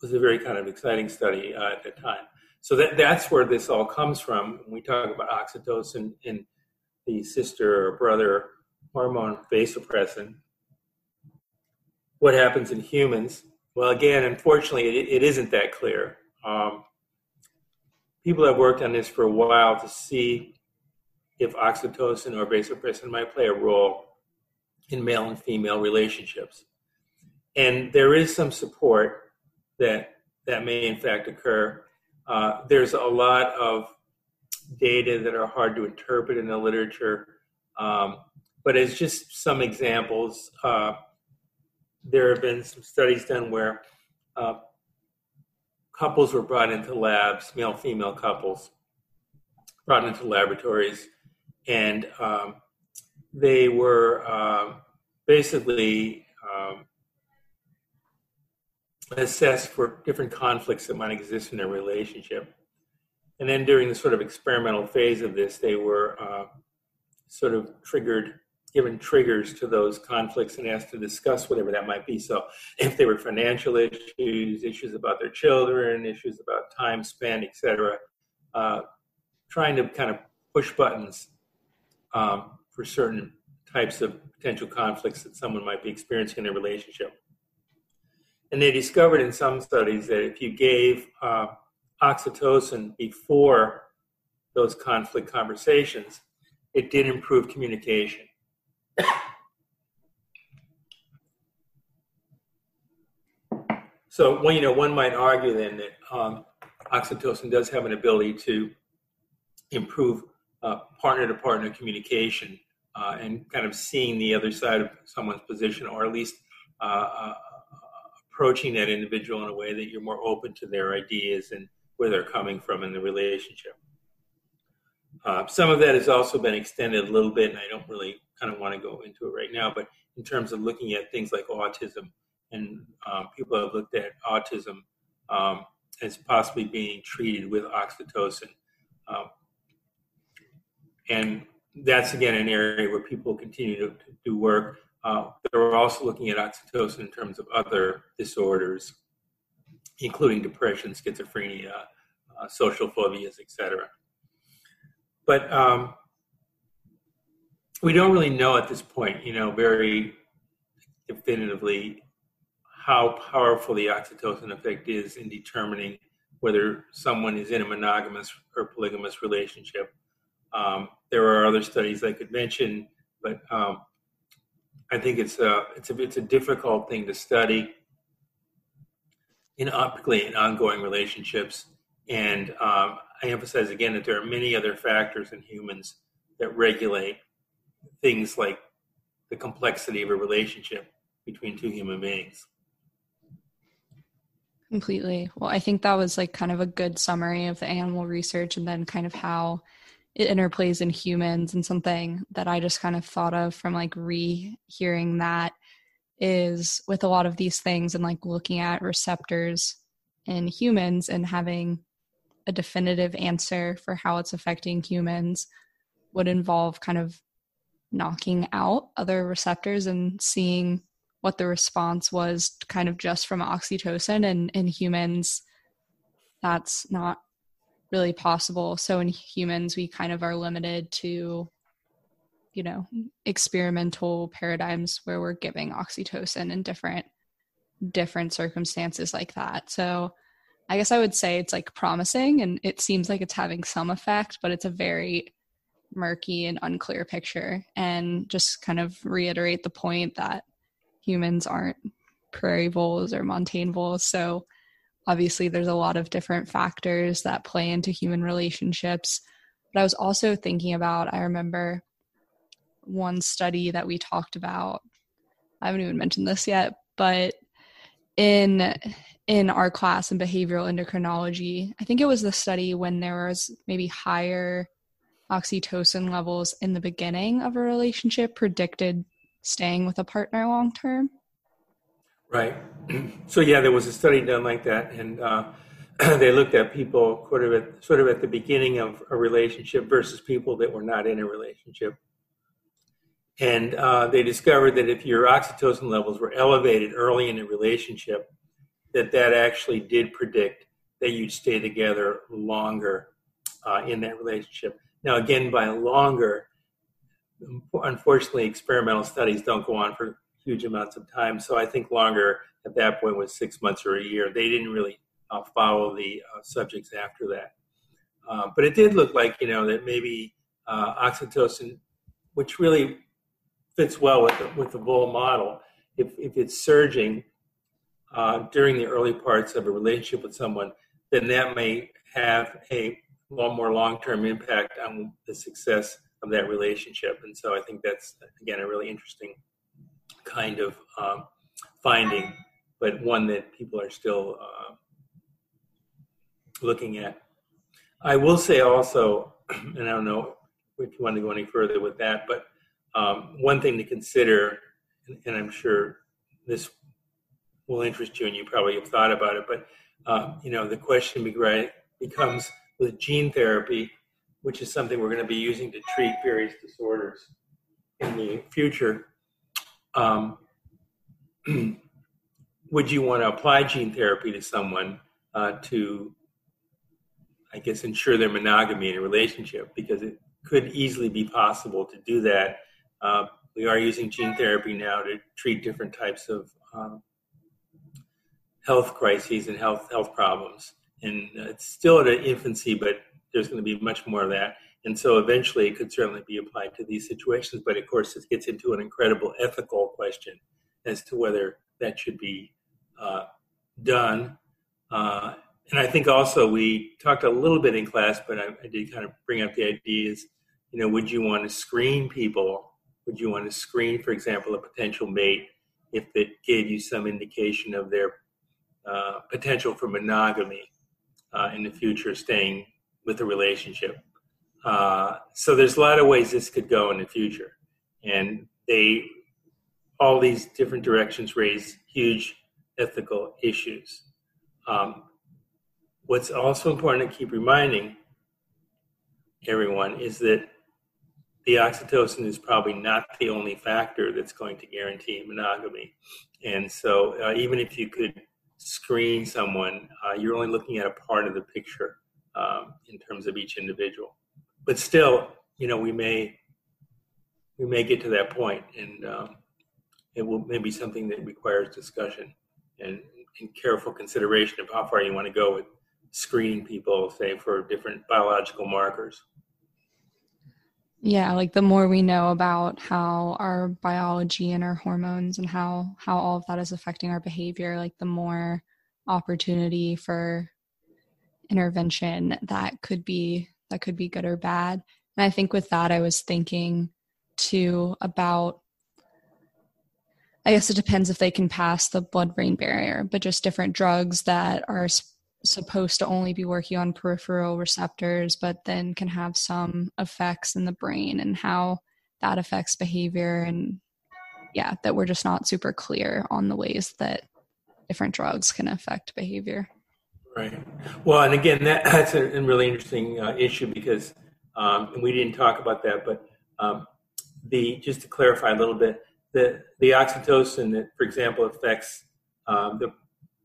B: was a very kind of exciting study uh, at the time. So that, that's where this all comes from. When we talk about oxytocin and the sister or brother hormone vasopressin, what happens in humans? Well, again, unfortunately, it, it isn't that clear. Um, people have worked on this for a while to see if oxytocin or vasopressin might play a role in male and female relationships. And there is some support that that may in fact occur. Uh, there's a lot of data that are hard to interpret in the literature, um, but as just some examples, uh, there have been some studies done where uh, couples were brought into labs, male female couples, brought into laboratories, and um, they were uh, basically um, assess for different conflicts that might exist in their relationship. And then during the sort of experimental phase of this, they were uh, sort of triggered, given triggers to those conflicts and asked to discuss whatever that might be. So if they were financial issues, issues about their children, issues about time spent, etc., uh, trying to kind of push buttons um, for certain types of potential conflicts that someone might be experiencing in a relationship. And they discovered in some studies that if you gave uh, oxytocin before those conflict conversations, it did improve communication. so, well, you know, one might argue then that um, oxytocin does have an ability to improve partner to partner communication uh, and kind of seeing the other side of someone's position, or at least uh, uh approaching that individual in a way that you're more open to their ideas and where they're coming from in the relationship. Uh, some of that has also been extended a little bit, and I don't really kind of want to go into it right now, but in terms of looking at things like autism, and um, people have looked at autism um, as possibly being treated with oxytocin. Um, and that's again an area where people continue to, to do work. Uh, they're also looking at oxytocin in terms of other disorders, including depression, schizophrenia, uh, social phobias, etc. But um, we don't really know at this point, you know, very definitively how powerful the oxytocin effect is in determining whether someone is in a monogamous or polygamous relationship. Um, there are other studies I could mention, but um, I think it's a it's a it's a difficult thing to study in particularly in ongoing relationships. And um, I emphasize again that there are many other factors in humans that regulate things like the complexity of a relationship between two human beings.
A: Completely. Well, I think that was like kind of a good summary of the animal research and then kind of how it interplays in humans and something that I just kind of thought of from like re hearing that is with a lot of these things and like looking at receptors in humans and having a definitive answer for how it's affecting humans would involve kind of knocking out other receptors and seeing what the response was kind of just from oxytocin and in humans that's not really possible. So in humans we kind of are limited to you know experimental paradigms where we're giving oxytocin in different different circumstances like that. So i guess i would say it's like promising and it seems like it's having some effect but it's a very murky and unclear picture. And just kind of reiterate the point that humans aren't prairie voles or montane voles. So obviously there's a lot of different factors that play into human relationships but i was also thinking about i remember one study that we talked about. I haven't even mentioned this yet, but in in our class in behavioral endocrinology, I think it was the study when there was maybe higher oxytocin levels in the beginning of a relationship predicted staying with a partner long term.
B: Right. So yeah, there was a study done like that, and uh, <clears throat> they looked at people sort of at sort of at the beginning of a relationship versus people that were not in a relationship. And uh, they discovered that if your oxytocin levels were elevated early in a relationship, that that actually did predict that you'd stay together longer uh, in that relationship. Now, again, by longer, unfortunately, experimental studies don't go on for huge amounts of time. So I think longer at that point was six months or a year. They didn't really uh, follow the uh, subjects after that. Uh, but it did look like, you know, that maybe uh, oxytocin, which really fits well with the, with the vole model. If, if it's surging uh, during the early parts of a relationship with someone, then that may have a long, more long-term impact on the success of that relationship. And so I think that's again a really interesting kind of um, finding, but one that people are still uh, looking at. I will say also, <clears throat> and I don't know if you want to go any further with that, but um, one thing to consider, and I'm sure this will interest you, and you probably have thought about it, but um, you know the question becomes with gene therapy, which is something we're going to be using to treat various disorders in the future. Um, <clears throat> would you want to apply gene therapy to someone uh, to, I guess, ensure their monogamy in a relationship? Because it could easily be possible to do that uh, we are using gene therapy now to treat different types of um, health crises and health health problems. And uh, it's still at an infancy, but there's going to be much more of that. And so eventually it could certainly be applied to these situations. But of course, it gets into an incredible ethical question as to whether that should be uh, done. Uh, and I think also we talked a little bit in class, but I, I did kind of bring up the ideas. You know, would you want to screen people would you want to screen, for example, a potential mate if it gave you some indication of their uh, potential for monogamy uh, in the future, staying with a relationship? Uh, so there's a lot of ways this could go in the future, and they all these different directions raise huge ethical issues. Um, what's also important to keep reminding everyone is that the oxytocin is probably not the only factor that's going to guarantee monogamy. And so, uh, even if you could screen someone, uh, you're only looking at a part of the picture um, in terms of each individual. But still, you know, we may we may get to that point, and um, it will maybe something that requires discussion and, and careful consideration of how far you want to go with screening people, say for different biological markers.
A: Yeah, like the more we know about how our biology and our hormones and how how all of that is affecting our behavior, like the more opportunity for intervention that could be that could be good or bad. And I think with that I was thinking too about I guess it depends if they can pass the blood brain barrier, but just different drugs that are supposed to only be working on peripheral receptors, but then can have some effects in the brain and how that affects behavior. And yeah, that we're just not super clear on the ways that different drugs can affect behavior.
B: Right. Well, and again, that, that's a, really interesting uh, issue because um, we didn't talk about that, but um, the just to clarify a little bit, the the oxytocin that, for example, affects um, the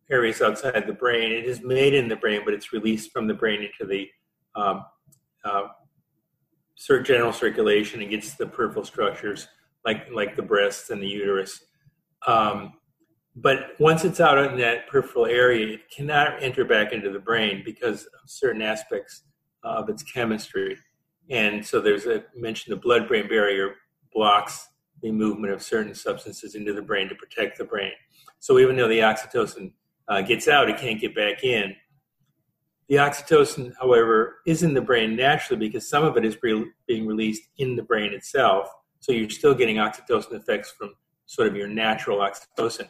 B: areas outside the brain. It is made in the brain, but it's released from the brain into the um, uh, general circulation and gets to the peripheral structures like like the breasts and the uterus. Um, but once it's out in that peripheral area, it cannot enter back into the brain because of certain aspects of its chemistry. And so there's a mention the blood-brain barrier blocks the movement of certain substances into the brain to protect the brain. So even though the oxytocin uh, gets out, it can't get back in. The oxytocin, however, is in the brain naturally because some of it is re- being released in the brain itself. So you're still getting oxytocin effects from sort of your natural oxytocin.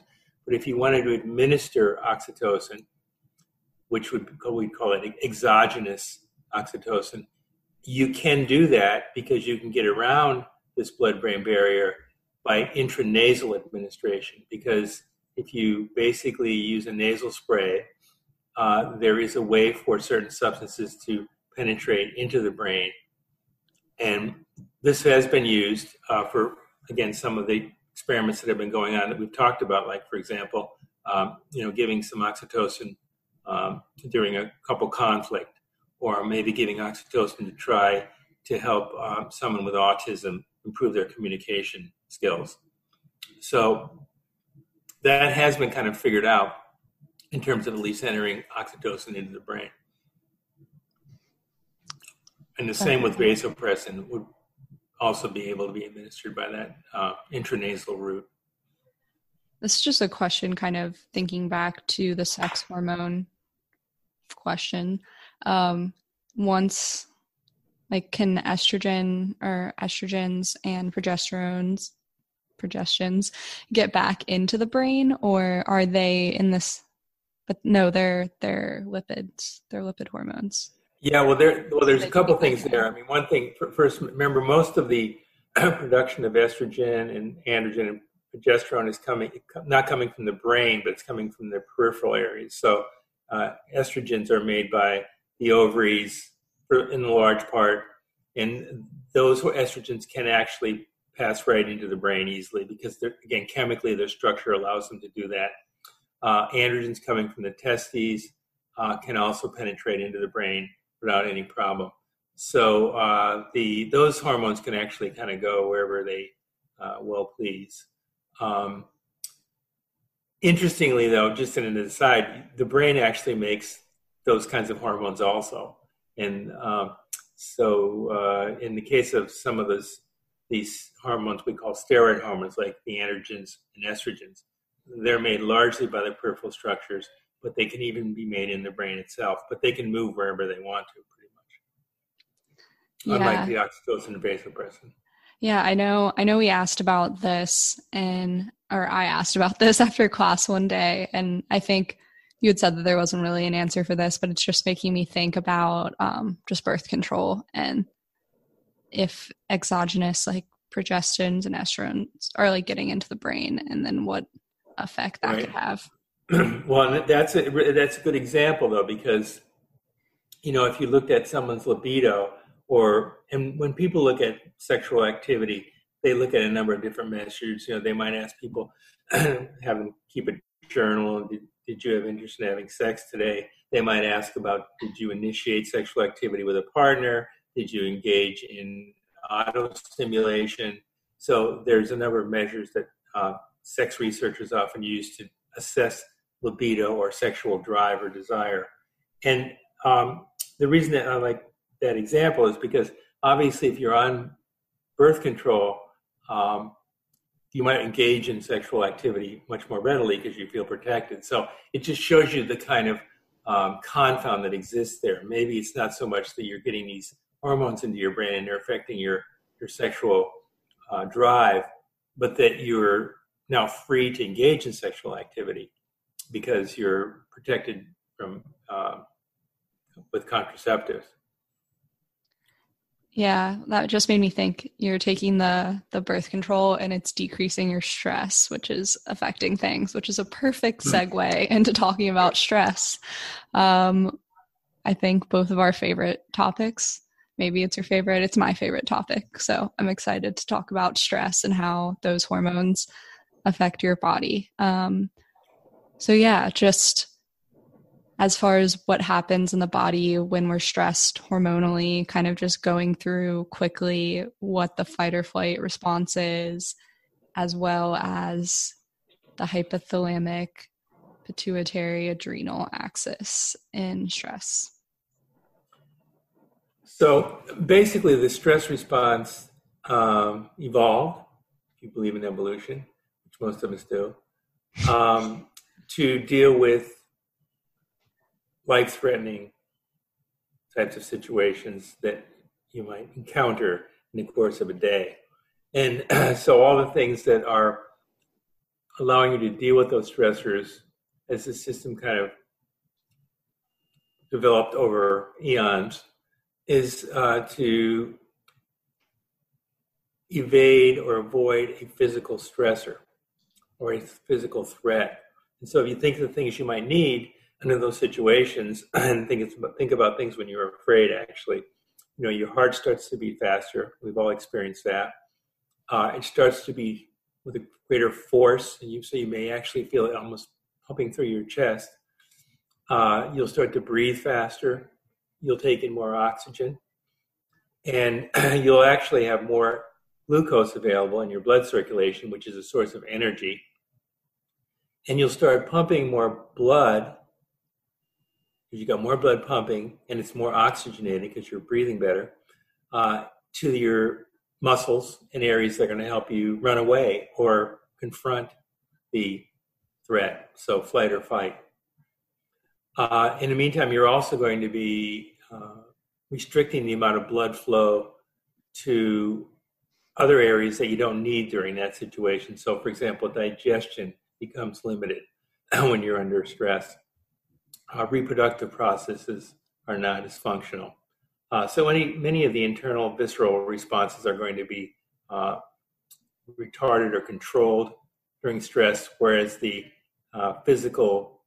B: But if you wanted to administer oxytocin, which would we call it exogenous oxytocin, you can do that because you can get around this blood-brain barrier by intranasal administration. Because if you basically use a nasal spray, uh, there is a way for certain substances to penetrate into the brain. And this has been used uh, for, again, some of the experiments that have been going on that we've talked about, like, for example, um, you know, giving some oxytocin um, during a couple conflict, or maybe giving oxytocin to try to help um, someone with autism improve their communication skills. So that has been kind of figured out in terms of at least entering oxytocin into the brain. And the same with vasopressin would also be able to be administered by that uh, intranasal route.
A: This is just a question, kind of thinking back to the sex hormone question. Um, once, like, can estrogen or estrogens and progesterones progestions get back into the brain or are they in this but no they're they're lipids they're lipid hormones
B: yeah well there well there's a couple things there. I mean one thing first remember most of the <clears throat> production of estrogen and androgen and progesterone is coming not coming from the brain but it's coming from the peripheral areas. So uh, estrogens are made by the ovaries in large part and those estrogens can actually pass right into the brain easily because they're again chemically their structure allows them to do that. Uh, androgens coming from the testes uh, can also penetrate into the brain without any problem. So uh, the those hormones can actually kind of go wherever they uh, well please. Um, interestingly, though, just in an aside, the brain actually makes those kinds of hormones also, and um, so uh, in the case of some of those these hormones we call steroid hormones, like the androgens and estrogens. They're made largely by the peripheral structures, but they can even be made in the brain itself. But they can move wherever they want to, pretty much. Yeah. Unlike the oxytocin and vasopressin.
A: Yeah, I know. I know we asked about this, and or I asked about <laughs> this after class one day, and I think you had said that there wasn't really an answer for this, but it's just making me think about um, just birth control and if exogenous like progestins and estrogens are like getting into the brain and then what effect that right. could have <clears throat>
B: well that's a that's a good example though because you know if you looked at someone's libido or and when people look at sexual activity they look at a number of different measures. You know they might ask people <clears throat> have them keep a journal. Did, did you have interest in having sex today? They might ask about did you initiate sexual activity with a partner? Did you engage in auto stimulation? So there's a number of measures that uh, sex researchers often use to assess libido or sexual drive or desire. And um, the reason that I like that example is because obviously, if you're on birth control, um, you might engage in sexual activity much more readily because you feel protected. So it just shows you the kind of um, confound that exists there. Maybe it's not so much that you're getting these hormones into your brain and they're affecting your your sexual uh, drive, but that you're now free to engage in sexual activity because you're protected from uh, with contraceptives.
A: Yeah, that just made me think you're taking the the birth control and it's decreasing your stress, which is affecting things, which is a perfect hmm. segue into talking about stress. Um, I think both of our favorite topics. Maybe it's your favorite. It's my favorite topic. So I'm excited to talk about stress and how those hormones affect your body. Um, so yeah, just as far as what happens in the body when we're stressed hormonally, kind of just going through quickly what the fight or flight response is, as well as the hypothalamic pituitary adrenal axis in stress.
B: So basically, the stress response um, evolved, if you believe in evolution, which most of us do, um, to deal with life threatening types of situations that you might encounter in the course of a day. And <clears throat> so, all the things that are allowing you to deal with those stressors as the system kind of developed over eons is uh, to evade or avoid a physical stressor or a physical threat. And so, if you think of the things you might need, under those situations <clears throat> and think about, think about things when you're afraid actually you know your heart starts to beat faster. We've all experienced that. Uh, it starts to be with a greater force and you so you may actually feel it almost pumping through your chest. Uh, you'll start to breathe faster. You'll take in more oxygen. And <clears throat> you'll actually have more glucose available in your blood circulation which is a source of energy and you'll start pumping more blood because you got more blood pumping and it's more oxygenated because you're breathing better uh, to your muscles and areas that are going to help you run away or confront the threat, so flight or fight. Uh, in the meantime, you're also going to be uh, restricting the amount of blood flow to other areas that you don't need during that situation. So, for example, digestion becomes limited <clears throat> when you're under stress uh, reproductive processes are not as functional. Uh, so any, many of the internal visceral responses are going to be uh, retarded or controlled during stress, whereas the uh, physical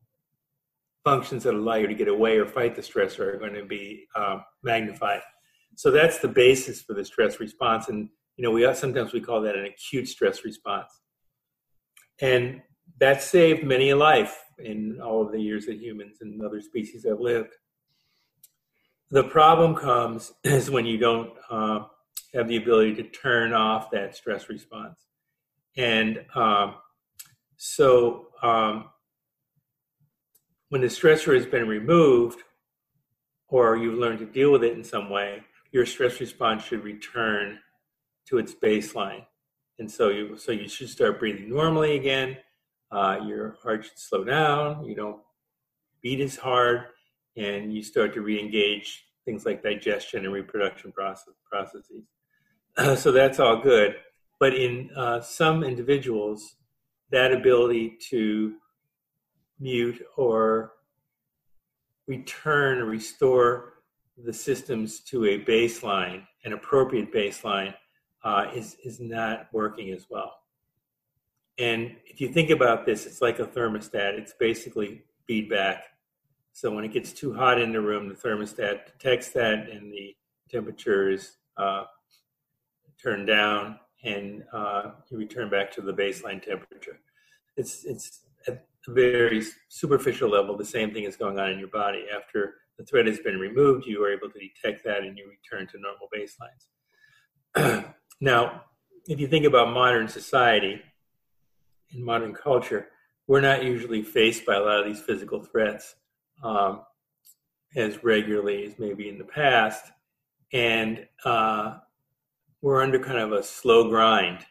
B: functions that allow you to get away or fight the stressor are going to be uh, magnified. So that's the basis for the stress response, and you know we sometimes we call that an acute stress response, and that saved many a life in all of the years that humans and other species have lived. The problem comes <clears throat> is when you don't uh, have the ability to turn off that stress response. And um, so um, when the stressor has been removed, or you've learned to deal with it in some way, your stress response should return to its baseline. And so you so you should start breathing normally again uh, your heart should slow down, you don't beat as hard, and you start to re-engage things like digestion and reproduction process, processes. <clears throat> So that's all good. But in uh, some individuals, that ability to mute or return or restore the systems to a baseline, an appropriate baseline, uh, is, is not working as well. And if you think about this, it's like a thermostat. It's basically feedback. So when it gets too hot in the room, the thermostat detects that, and the temperature is uh, turned down, and uh, you return back to the baseline temperature. It's it's at a very superficial level. The same thing is going on in your body. After the threat has been removed, you are able to detect that, and you return to normal baselines. <clears throat> now, if you think about modern society in modern culture, we're not usually faced by a lot of these physical threats um, as regularly as maybe in the past. And uh, we're under kind of a slow grind.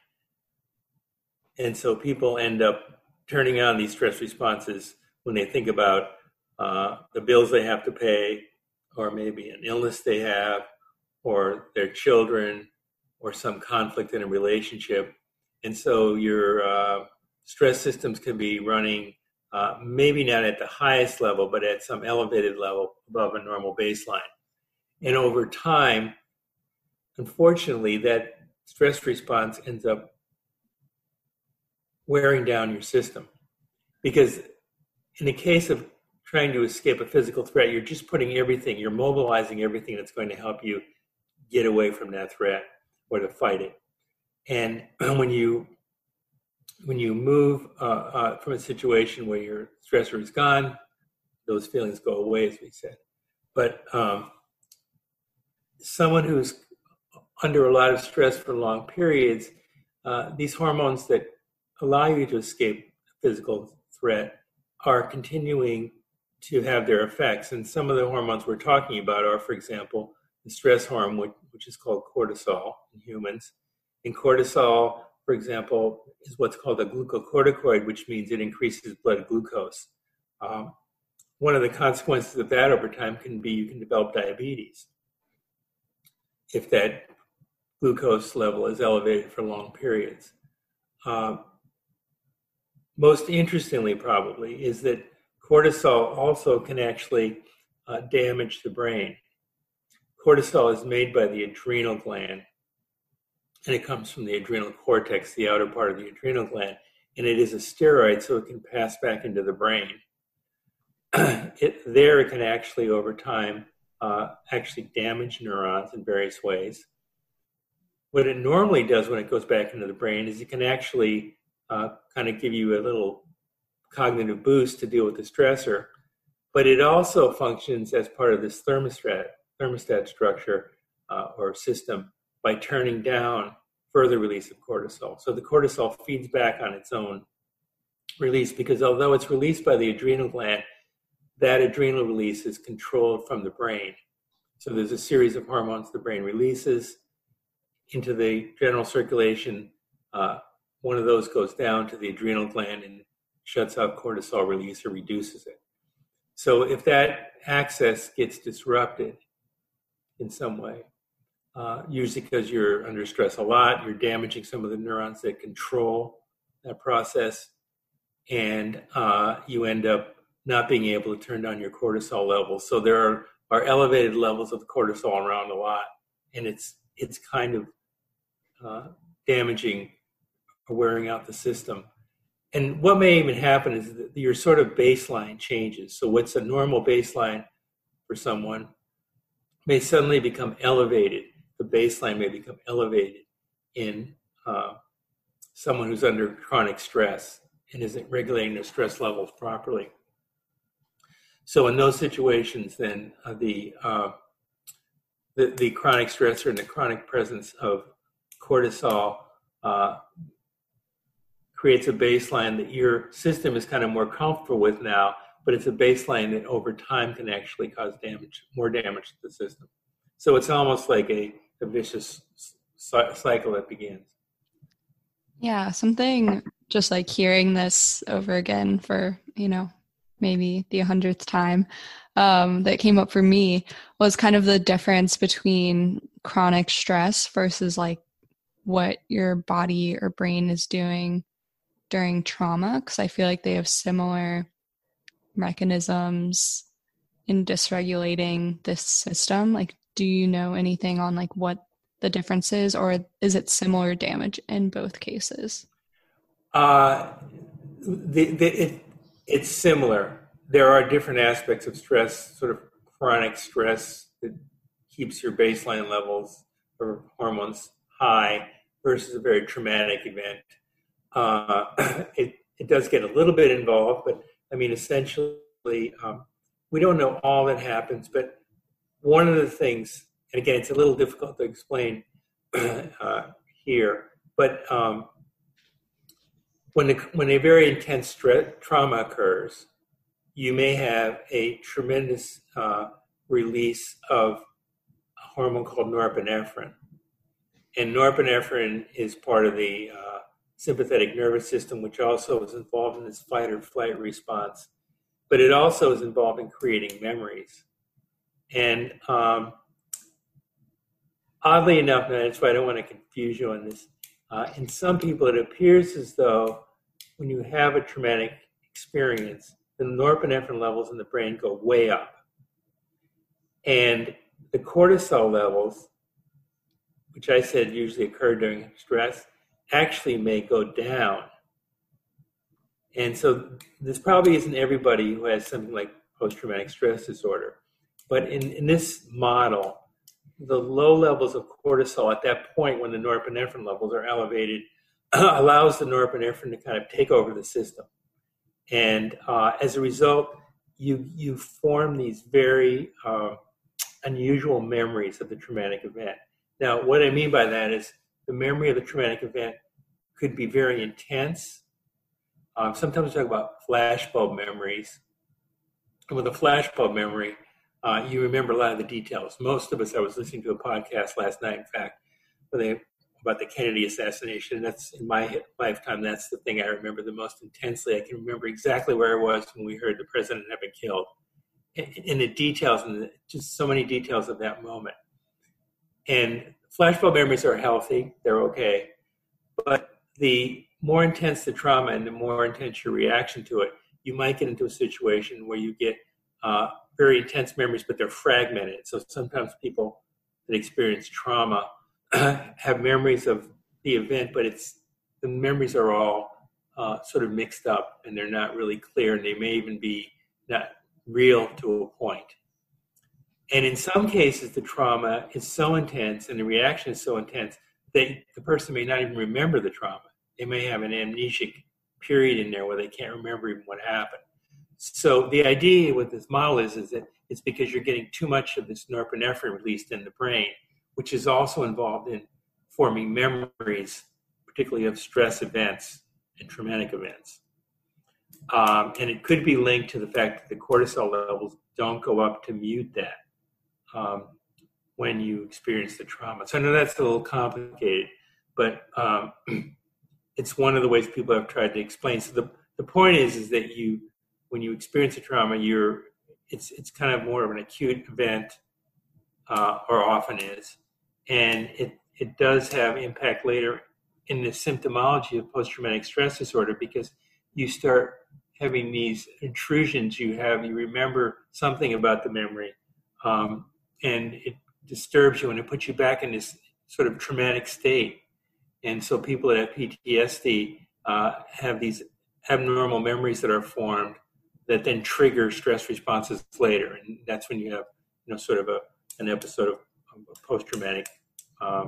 B: And so people end up turning on these stress responses when they think about uh, the bills they have to pay, or maybe an illness they have, or their children, or some conflict in a relationship. And so your uh, stress systems can be running uh, maybe not at the highest level, but at some elevated level above a normal baseline. And over time, unfortunately, that stress response ends up wearing down your system. Because in the case of trying to escape a physical threat, you're just putting everything, you're mobilizing everything that's going to help you get away from that threat or to fight it. And <clears throat> when you when you move uh, uh, from a situation where your stressor is gone, those feelings go away, as we said. But um, someone who's under a lot of stress for long periods, uh, these hormones that allow you to escape physical threat are continuing to have their effects. And some of the hormones we're talking about are, for example, the stress hormone, which, which is called cortisol in humans. And cortisol, for example, is what's called a glucocorticoid, which means it increases blood glucose. Um, one of the consequences of that over time can be you can develop diabetes if that glucose level is elevated for long periods. Uh, most interestingly, probably, is that cortisol also can actually uh, damage the brain. Cortisol is made by the adrenal gland, and it comes from the adrenal cortex, the outer part of the adrenal gland, and it is a steroid, so it can pass back into the brain. <clears throat> it, there, it can actually, over time, uh, actually damage neurons in various ways. What it normally does when it goes back into the brain is it can actually uh, kind of give you a little cognitive boost to deal with the stressor, but it also functions as part of this thermostat thermostat structure uh, or system by turning down further release of cortisol. So the cortisol feeds back on its own release because although it's released by the adrenal gland, that adrenal release is controlled from the brain. So there's a series of hormones the brain releases into the general circulation. Uh, one of those goes down to the adrenal gland and shuts off cortisol release or reduces it. So if that axis gets disrupted in some way, uh, usually because you're under stress a lot, you're damaging some of the neurons that control that process, and uh, you end up not being able to turn down your cortisol levels. So there are, are elevated levels of cortisol around a lot, and it's it's kind of uh, damaging or wearing out the system. And what may even happen is that your sort of baseline changes. So what's a normal baseline for someone may suddenly become elevated. The baseline may become elevated in uh, someone who's under chronic stress and isn't regulating their stress levels properly. So in those situations, then uh, the, uh, the, the chronic stressor and the chronic presence of cortisol uh, creates a baseline that your system is kind of more comfortable with now, but it's a baseline that over time can actually cause damage, more damage to the system. So it's almost like a, a vicious cycle that begins.
A: Yeah, something just like hearing this over again for, you know, maybe the hundredth time um, that came up for me was kind of the difference between chronic stress versus like what your body or brain is doing during trauma because i feel like they have similar mechanisms in dysregulating this system like do you know anything on like what the difference is or is it similar damage in both cases
B: uh the, the, it, it's similar. There are different aspects of stress, sort of chronic stress that keeps your baseline levels of hormones high versus a very traumatic event. Uh, <clears throat> it, it does get a little bit involved, but I mean, essentially, um, we don't know all that happens. But one of the things, and again, it's a little difficult to explain <clears throat> uh, here, but um, when, a, when a very intense stress, trauma occurs, you may have a tremendous uh, release of a hormone called norepinephrine. And norepinephrine is part of the uh, sympathetic nervous system, which also is involved in this fight or flight response. But it also is involved in creating memories. And um, oddly enough, and that's why I don't want to confuse you on this, uh, in some people, it appears as though when you have a traumatic experience, the norepinephrine levels in the brain go way up. And the cortisol levels, which I said usually occur during stress, actually may go down. And so this probably isn't everybody who has something like post traumatic stress disorder. But in, in this model, the low levels of cortisol at that point when the norepinephrine levels are elevated <clears throat> allows the norepinephrine to kind of take over the system. And uh, as a result, you, you form these very uh, unusual memories of the traumatic event. Now, what I mean by that is the memory of the traumatic event could be very intense. Um, sometimes we talk about flashbulb memories. And with a flashbulb memory, uh, you remember a lot of the details. Most of us, I was listening to a podcast last night, in fact, where they about the Kennedy assassination. That's in my lifetime. That's the thing I remember the most intensely. I can remember exactly where I was when we heard the president had been killed, and the details and just so many details of that moment. And flashbulb memories are healthy; they're okay. But the more intense the trauma and the more intense your reaction to it, you might get into a situation where you get uh, very intense memories, but they're fragmented. So sometimes people that experience trauma <clears throat> have memories of the event, but it's the memories are all uh, sort of mixed up and they're not really clear, and they may even be not real to a point. And in some cases, the trauma is so intense and the reaction is so intense that the person may not even remember the trauma. They may have an amnesic period in there where they can't remember even what happened. So the idea with this model is, is that it's because you're getting too much of this norepinephrine released in the brain which is also involved in forming memories, particularly of stress events and traumatic events. Um, and it could be linked to the fact that the cortisol levels don't go up to mute that um, when you experience the trauma. So I know that's a little complicated, but um, <clears throat> it's one of the ways people have tried to explain. So the, the point is, is that you, when you experience a trauma, you're, it's, it's kind of more of an acute event, uh, or often is. And it, it does have impact later in the symptomology of post-traumatic stress disorder because you start having these intrusions you have you remember something about the memory um, and it disturbs you and it puts you back in this sort of traumatic state. And so people that have ptsd uh, have these abnormal memories that are formed that then trigger stress responses later and that's when you have you know sort of a, an episode of post-traumatic uh,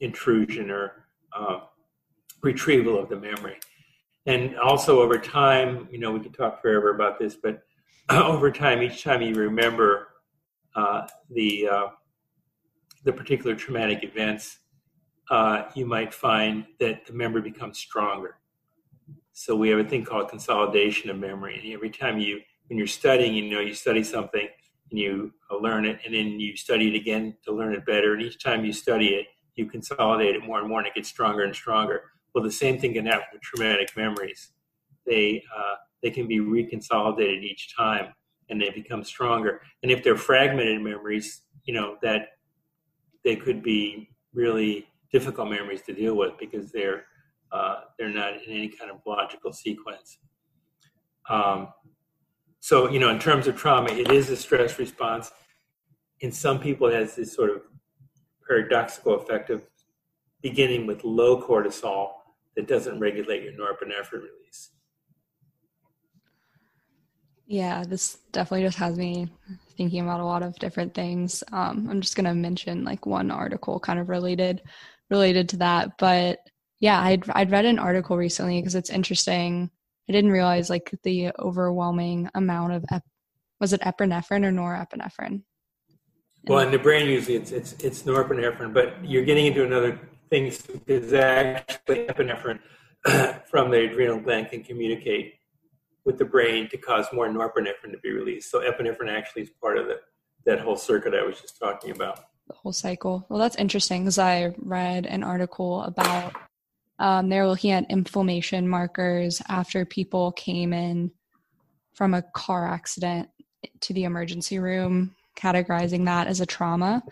B: intrusion or uh, retrieval of the memory. And also over time, you know, we could talk forever about this, but <clears throat> over time, each time you remember uh, the uh, the particular traumatic events, uh, you might find that the memory becomes stronger. So we have a thing called consolidation of memory. And every time you, when you're studying, you know, you study something, and you learn it, and then you study it again to learn it better. And each time you study it, you consolidate it more and more, and it gets stronger and stronger. Well, the same thing can happen with traumatic memories. They uh, they can be reconsolidated each time, and they become stronger. And if they're fragmented memories, you know that they could be really difficult memories to deal with because they're uh, they're not in any kind of logical sequence. Um, so, you know, in terms of trauma, it is a stress response. In some people, it has this sort of paradoxical effect of beginning with low cortisol that doesn't regulate your norepinephrine release.
A: Yeah, this definitely just has me thinking about a lot of different things. Um, I'm just gonna mention like one article kind of related related to that, but yeah, I'd I'd read an article recently because it's interesting I didn't realize like the overwhelming amount of ep- was it epinephrine or norepinephrine?
B: Well, in the brain usually it's it's it's norepinephrine, but you're getting into another thing because actually epinephrine <clears throat> from the adrenal gland can communicate with the brain to cause more norepinephrine to be released. So epinephrine actually is part of the, that whole circuit I was just talking about.
A: the whole cycle. Well, that's interesting because I read an article about um, they're looking at inflammation markers after people came in from a car accident to the emergency room, categorizing that as a trauma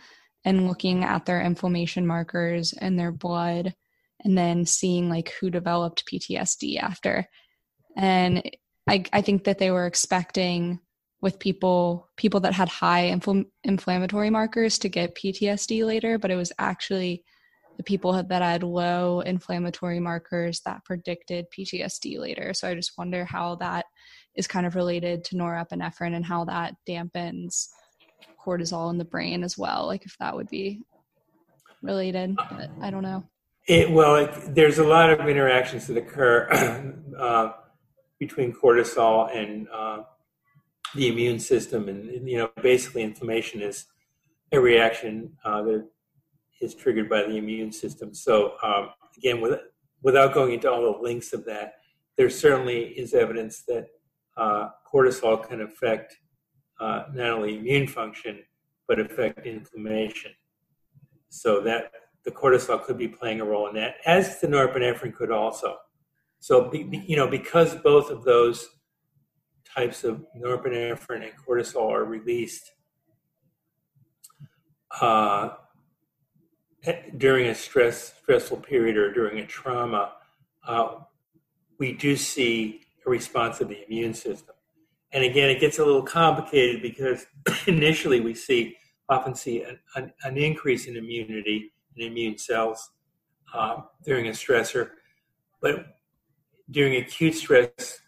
A: and looking at their inflammation markers in their blood and then seeing like who developed PTSD after. And I, I think that they were expecting with people people that had high infl- inflammatory markers to get PTSD later, but it was actually the people that had low inflammatory markers that predicted PTSD later. So I just wonder how that is kind of related to norepinephrine and how that dampens cortisol in the brain as well. Like if that would be related, but I don't know.
B: It, well, it, there's a lot of interactions that occur <clears throat> uh, between cortisol and uh, the immune system, and, you know, basically, inflammation is a reaction uh, that is triggered by the immune system. So, um, again, with, without going into all the links of that, there certainly is evidence that uh, cortisol can affect uh, not only immune function but affect inflammation. So that the cortisol could be playing a role in that, as the norepinephrine could also. So, you know, because both of those types of norepinephrine and cortisol are released uh, during a stress stressful period or during a trauma, uh, we do see a response of the immune system. And again, it gets a little complicated because <clears throat> initially we see often see an, an, an increase in immunity in immune cells uh, during a stressor, but during acute stress,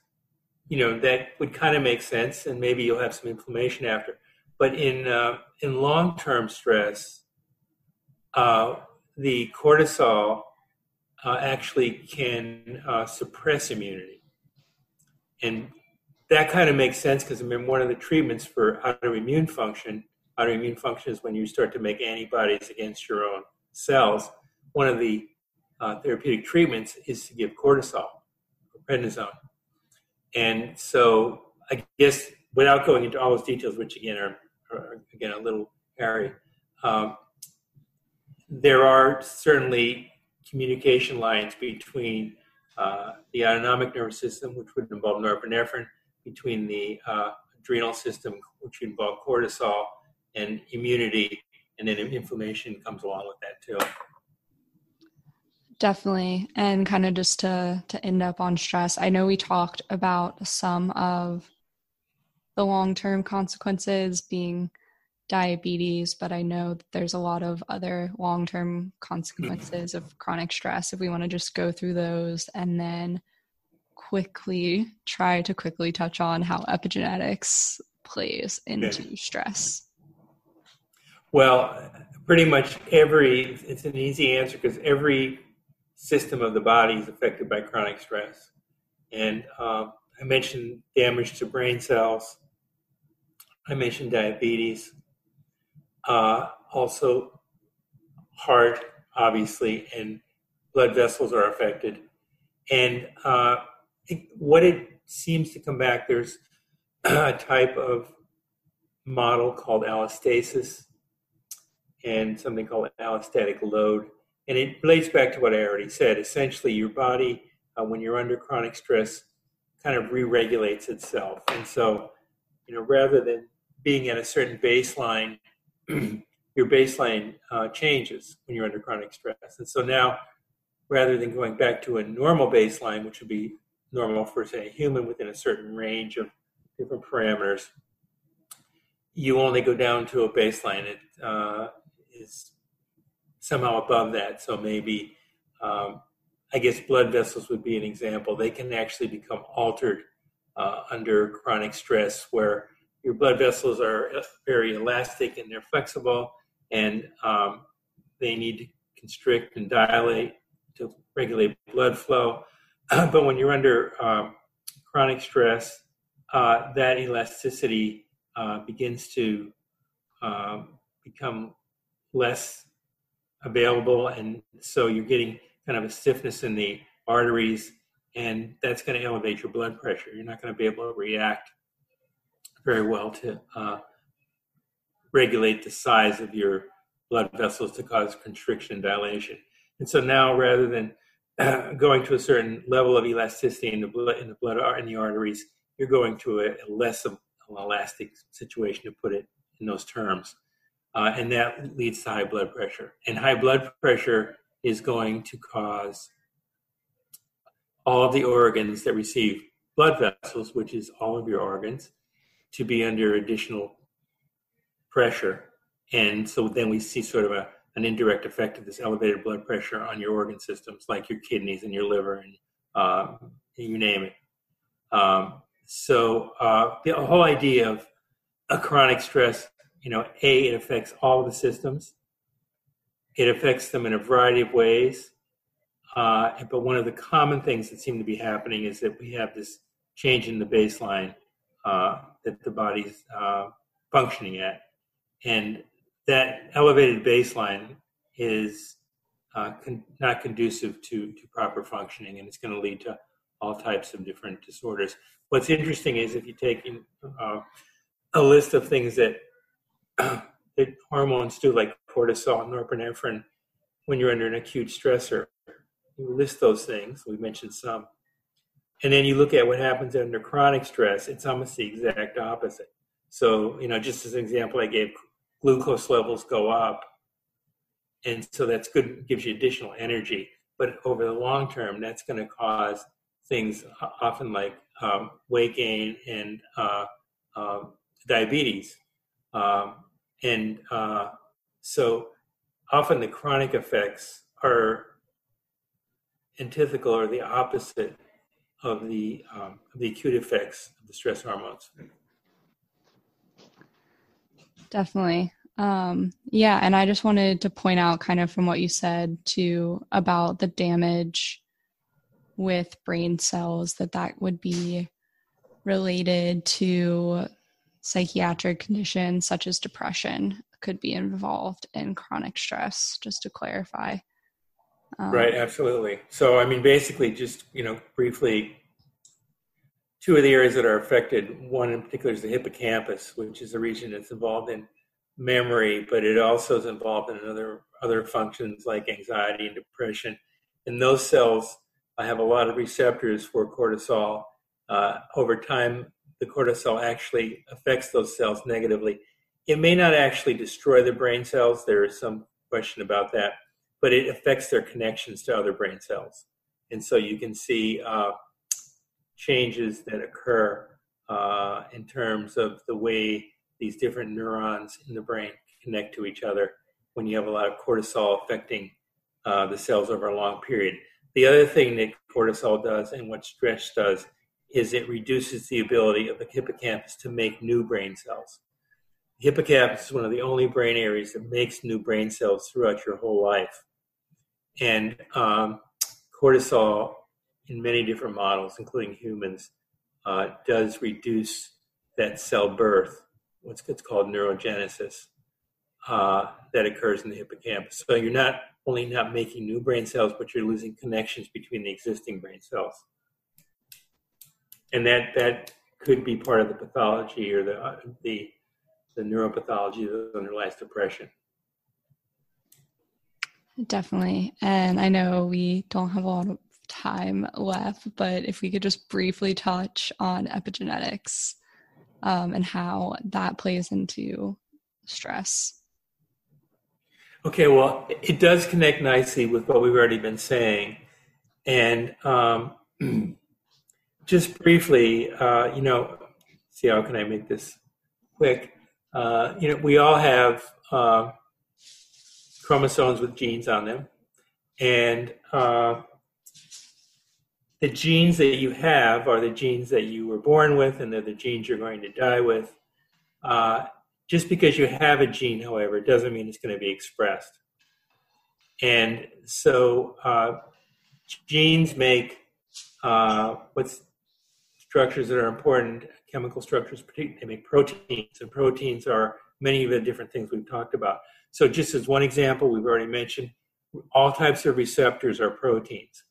B: you know that would kind of make sense, and maybe you'll have some inflammation after. But in uh, in long term stress, uh, the cortisol uh, actually can uh, suppress immunity. And that kind of makes sense because I mean, one of the treatments for autoimmune function, autoimmune function is when you start to make antibodies against your own cells. One of the uh, therapeutic treatments is to give cortisol, prednisone. And so I guess without going into all those details, which again are, are again a little hairy, um, there are certainly communication lines between uh, the autonomic nervous system, which would involve norepinephrine, between the uh, adrenal system, which would involve cortisol, and immunity, and then inflammation comes along with that too.
A: Definitely, and kind of just to to end up on stress. I know we talked about some of the long term consequences being diabetes, but I know that there's a lot of other long term consequences of chronic stress. If we want to just go through those and then quickly try to quickly touch on how epigenetics plays into okay. stress.
B: Well, pretty much every, it's an easy answer because every system of the body is affected by chronic stress. And um, I mentioned damage to brain cells. I mentioned diabetes uh, also heart, obviously, and blood vessels are affected. And uh, what it seems to come back, there's <clears throat> a type of model called allostasis and something called allostatic load. And it relates back to what I already said. Essentially, your body, uh, when you're under chronic stress, kind of re regulates itself. And so, you know, rather than being at a certain baseline <clears throat> your baseline uh, changes when you're under chronic stress. And so now, rather than going back to a normal baseline, which would be normal for, say, a human within a certain range of different parameters, you only go down to a baseline that uh, is somehow above that. So maybe, um, I guess, blood vessels would be an example. They can actually become altered uh, under chronic stress, where your blood vessels are very elastic and they're flexible, and um, they need to constrict and dilate to regulate blood flow. <clears throat> but when you're under um, chronic stress, uh, that elasticity uh, begins to um, become less available, and so you're getting kind of a stiffness in the arteries, and that's going to elevate your blood pressure. You're not going to be able to react very well to uh, regulate the size of your blood vessels to cause constriction dilation. And so now, rather than uh, <clears throat> going to a certain level of elasticity in the blood, in the blood in the arteries, you're going to a, a less elastic situation, to put it in those terms, uh, and that leads to high blood pressure. And high blood pressure is going to cause all the organs that receive blood vessels, which is all of your organs, to be under additional pressure. And so then we see sort of a, an indirect effect of this elevated blood pressure on your organ systems, like your kidneys and your liver, and um, you name it. Um, so uh, the whole idea of a chronic stress, you know, a it affects all of the systems. It affects them in a variety of ways. Uh, but one of the common things that seem to be happening is that we have this change in the baseline uh, that the body's uh, functioning at. And that elevated baseline is uh, con- not conducive to, to proper functioning, and it's going to lead to all types of different disorders. What's interesting is if you take uh, a list of things that, <clears throat> that hormones do, like cortisol and norepinephrine, when you're under an acute stressor, you list those things. We mentioned some. And then you look at what happens under chronic stress, it's almost the exact opposite. So, you know, just as an example, I gave glucose levels go up. And so that's good, gives you additional energy. But over the long term, that's going to cause things often like um, weight gain and uh, uh, diabetes. Um, and uh, so often the chronic effects are antithetical or the opposite of the um, the acute effects of the stress hormones.
A: Definitely. Um, yeah, and I just wanted to point out, kind of from what you said, to about the damage with brain cells, that that would be related to psychiatric conditions such as depression could be involved in chronic stress. Just to clarify.
B: Um, right, absolutely. So, I mean, basically, just you know, briefly, two of the areas that are affected. One in particular is the hippocampus, which is a region that's involved in memory, but it also is involved in other other functions like anxiety and depression. And those cells have a lot of receptors for cortisol. Uh, over time, the cortisol actually affects those cells negatively. It may not actually destroy the brain cells. There is some question about that but it affects their connections to other brain cells. And so you can see uh, changes that occur uh, in terms of the way these different neurons in the brain connect to each other when you have a lot of cortisol affecting uh, the cells over a long period. The other thing that cortisol does and what stress does is it reduces the ability of the hippocampus to make new brain cells. The hippocampus is one of the only brain areas that makes new brain cells throughout your whole life. And um, cortisol, in many different models, including humans, uh, does reduce that cell birth, what's called neurogenesis, uh, that occurs in the hippocampus. So you're not only not making new brain cells, but you're losing connections between the existing brain cells. And that, that could be part of the pathology or the, uh, the, the neuropathology that underlies depression.
A: Definitely. And I know we don't have a lot of time left, but if we could just briefly touch on epigenetics um, and how that plays into stress.
B: Okay, well, it does connect nicely with what we've already been saying. And um, <clears throat> just briefly, uh, you know, see how can I make this quick? Uh, you know, we all have. Uh, chromosomes with genes on them. And uh, the genes that you have are the genes that you were born with, and they're the genes you're going to die with. Uh, just because you have a gene, however, doesn't mean it's going to be expressed. And so uh, genes make uh, what's structures that are important, chemical structures, they make proteins, and proteins are many of the different things we've talked about. So, just as one example, we've already mentioned all types of receptors are proteins.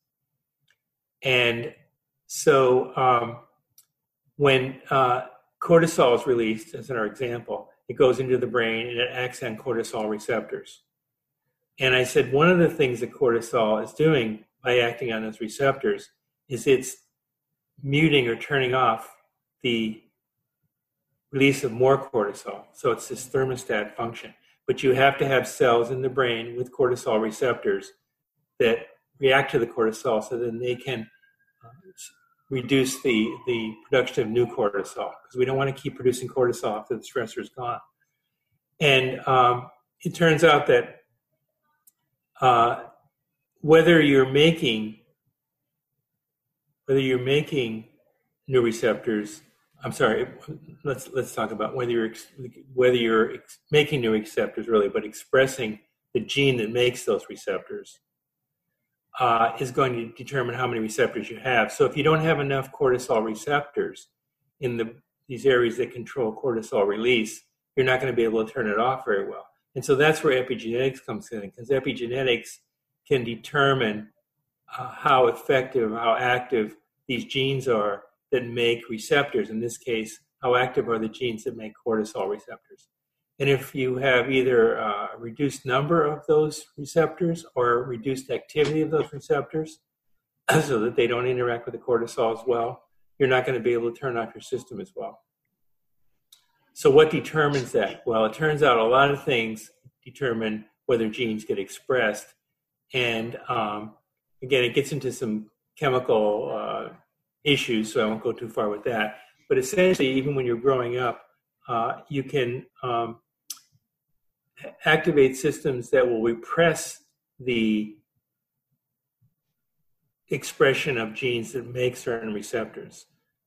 B: And so, um, when uh, cortisol is released, as in our example, it goes into the brain and it acts on cortisol receptors. And I said one of the things that cortisol is doing by acting on those receptors is it's muting or turning off the release of more cortisol. So it's this thermostat function. But you have to have cells in the brain with cortisol receptors that react to the cortisol so then they can uh, reduce the, the production of new cortisol because we don't want to keep producing cortisol after the stressor is gone. And um, it turns out that uh, whether you're making whether you're making new receptors i'm sorry let's let's talk about whether you're whether you're making new receptors really but expressing the gene that makes those receptors uh, is going to determine how many receptors you have. So if you don't have enough cortisol receptors in the these areas that control cortisol release you're not going to be able to turn it off very well. And so that's where epigenetics comes in because epigenetics can determine uh, how effective, how active these genes are that make receptors. In this case, how active are the genes that make cortisol receptors? And if you have either a reduced number of those receptors or reduced activity of those receptors, <clears throat> so that they don't interact with the cortisol as well, you're not going to be able to turn off your system as well. So, what determines that? Well, it turns out a lot of things determine whether genes get expressed and um, again, it gets into some chemical uh, issues, so I won't go too far with that. But essentially, even when you're growing up, uh, you can um, activate systems that will repress the expression of genes that make certain receptors.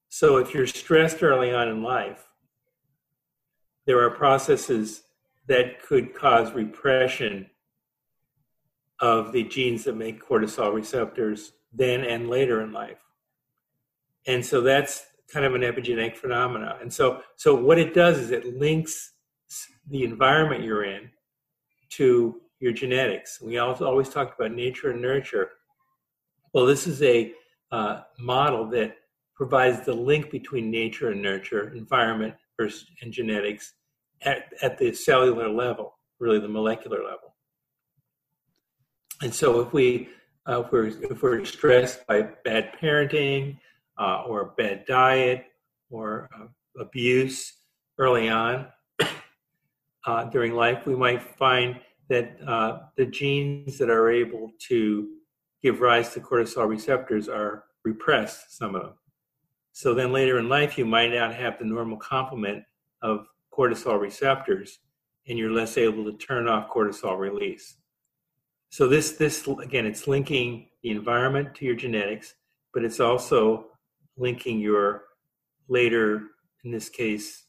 B: So if you're stressed early on in life, there are processes that could cause repression of the genes that make cortisol receptors then and later in life. And so that's kind of an epigenetic phenomena. And so, so what it does is it links the environment you're in to your genetics. We always talked about nature and nurture. Well, this is a uh, model that provides the link between nature and nurture, environment versus and genetics at, at the cellular level, really the molecular level. And so if we uh, if, we're, if we're stressed by bad parenting uh, or bad diet or uh, abuse early on <coughs> uh, during life, we might find that uh, the genes that are able to give rise to cortisol receptors are repressed, some of them. So then later in life, you might not have the normal complement of cortisol receptors, and you're less able to turn off cortisol release. So this this again, it's linking the environment to your genetics, but it's also linking your later, in this case,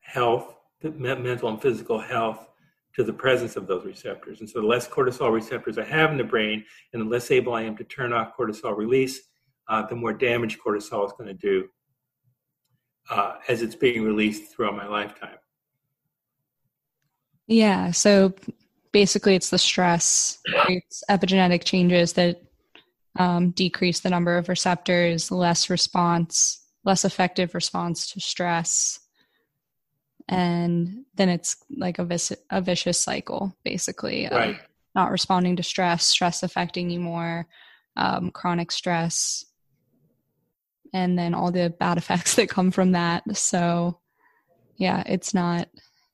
B: health, mental and physical health, to the presence of those receptors. And so the less cortisol receptors I have in the brain, and the less able I am to turn off cortisol release, uh, the more damage cortisol is going to do uh, as it's being released throughout my lifetime.
A: Yeah. So basically it's the stress it's epigenetic changes that um, decrease the number of receptors less response less effective response to stress. And then it's like a, vis- a vicious cycle basically
B: right.
A: not responding to stress stress affecting you more um, chronic stress and then all the bad <laughs> effects that come from that. So yeah it's not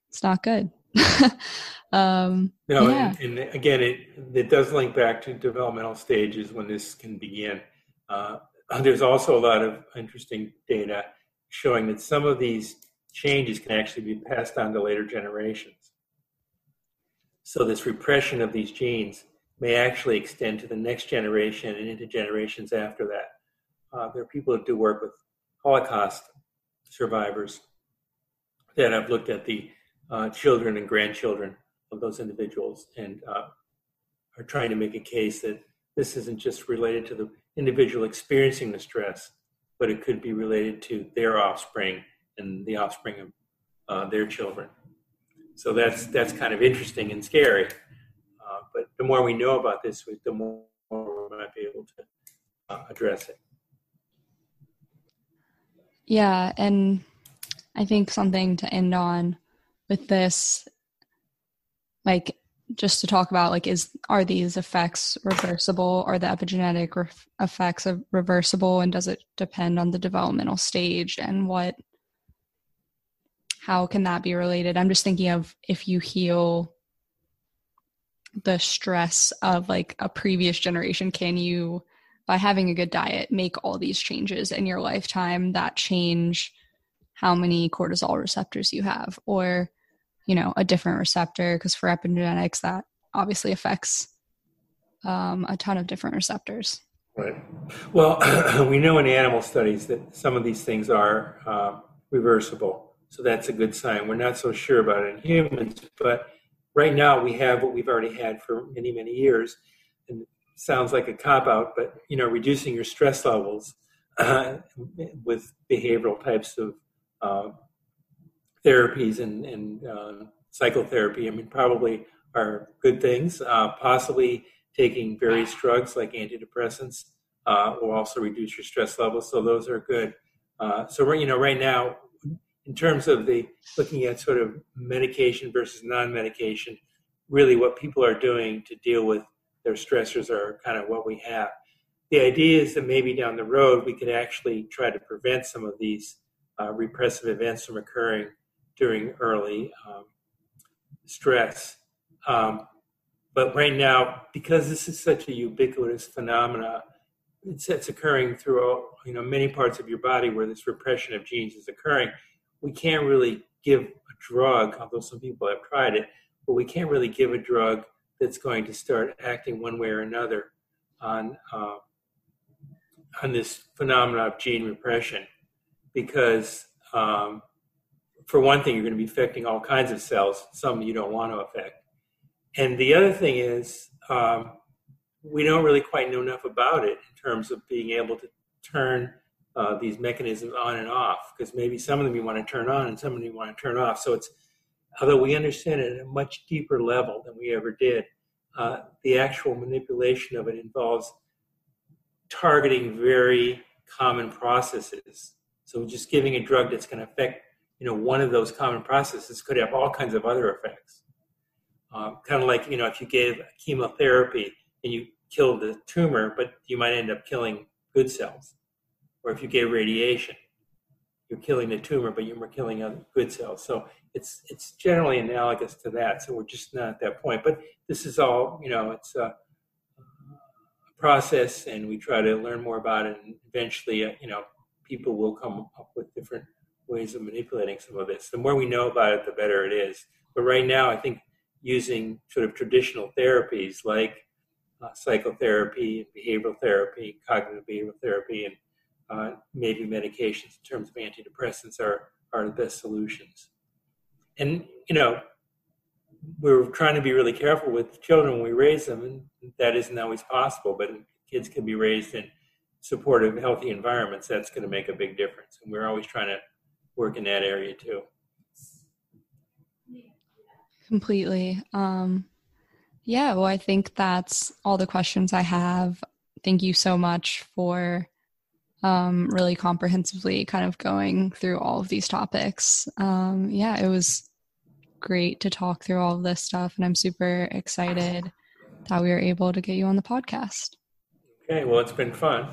A: it's not good <laughs>
B: um, no, yeah. and, and, again, it it does link back to developmental stages when this can begin. Uh, there's also a lot of interesting data showing that some of these changes can actually be passed on to later generations. So this repression of these genes may actually extend to the next generation and into generations after that. Uh, there are people that do work with Holocaust survivors that have looked at the uh, children and grandchildren of those individuals and uh, are trying to make a case that this isn't just related to the individual experiencing the stress, but it could be related to their offspring and the offspring of uh, their children. So that's that's kind of interesting and scary. Uh, but the more we know about this, the more we might be able to uh, address it.
A: Yeah, and I think something to end on with this like just to talk about like is are these effects reversible? Are the epigenetic re- effects of reversible? And does it depend on the developmental stage and what how can that be related? I'm just thinking of if you heal the stress of like a previous generation can you by having a good diet make all these changes in your lifetime that change how many cortisol receptors you have? Or you know a different receptor because for epigenetics that obviously affects um, a ton of different receptors.
B: Right. Well <clears throat> we know in animal studies that some of these things are uh, reversible so that's a good sign. We're not so sure about it in humans but right now we have what we've already had for many many years and sounds like a cop out but you know reducing your stress levels uh, <clears throat> with behavioral types of uh, therapies and, and uh, psychotherapy, I mean, probably are good things. Uh, possibly taking various drugs like antidepressants uh, will also reduce your stress levels. So those are good. Uh, so you know, right now, in terms of the looking at sort of medication versus non-medication, really what people are doing to deal with their stressors are kind of what we have. The idea is that maybe down the road we could actually try to prevent some of these uh, repressive events from occurring during early um, stress. Um, but right now, because this is such a ubiquitous phenomena, it's, it's occurring through you know many parts of your body where this repression of genes is occurring. We can't really give a drug, although some people have tried it, but we can't really give a drug that's going to start acting one way or another on uh, on this phenomenon of gene repression, because um, for one thing, you're going to be affecting all kinds of cells, some you don't want to affect. And the other thing is, um, we don't really quite know enough about it in terms of being able to turn uh, these mechanisms on and off, because maybe some of them you want to turn on and some of them you want to turn off. So it's, although we understand it at a much deeper level than we ever did, uh, the actual manipulation of it involves targeting very common processes. So just giving a drug that's going to affect you know, one of those common processes could have all kinds of other effects. Um, kind of like, you know, if you gave chemotherapy and you killed the tumor, but you might end up killing good cells. Or if you gave radiation, you're killing the tumor, but you're killing other good cells. So it's it's generally analogous to that. So we're just not at that point. But this is all, you know, it's a, process, and we try to learn more about it. And eventually, uh, you know, people will come up with different ways of manipulating some of this. The more we know about it, the better it is. But right now, I think using sort of traditional therapies like uh, psychotherapy, behavioral therapy, cognitive behavioral therapy, and uh, maybe medications in terms of antidepressants are are the best solutions. And you know, we're trying to be really careful with children when we raise them, and that isn't always possible. But kids can be raised in supportive, healthy environments. That's going to make a big difference. And we're always trying to work in that area too.
A: Completely. Um, yeah, well, I think that's all the questions I have. Thank you so much for um, really comprehensively kind of going through all of these topics. Um, yeah, it was great to talk through all of this stuff, and I'm super excited that we were able to get you on the podcast.
B: Okay, well, it's been fun.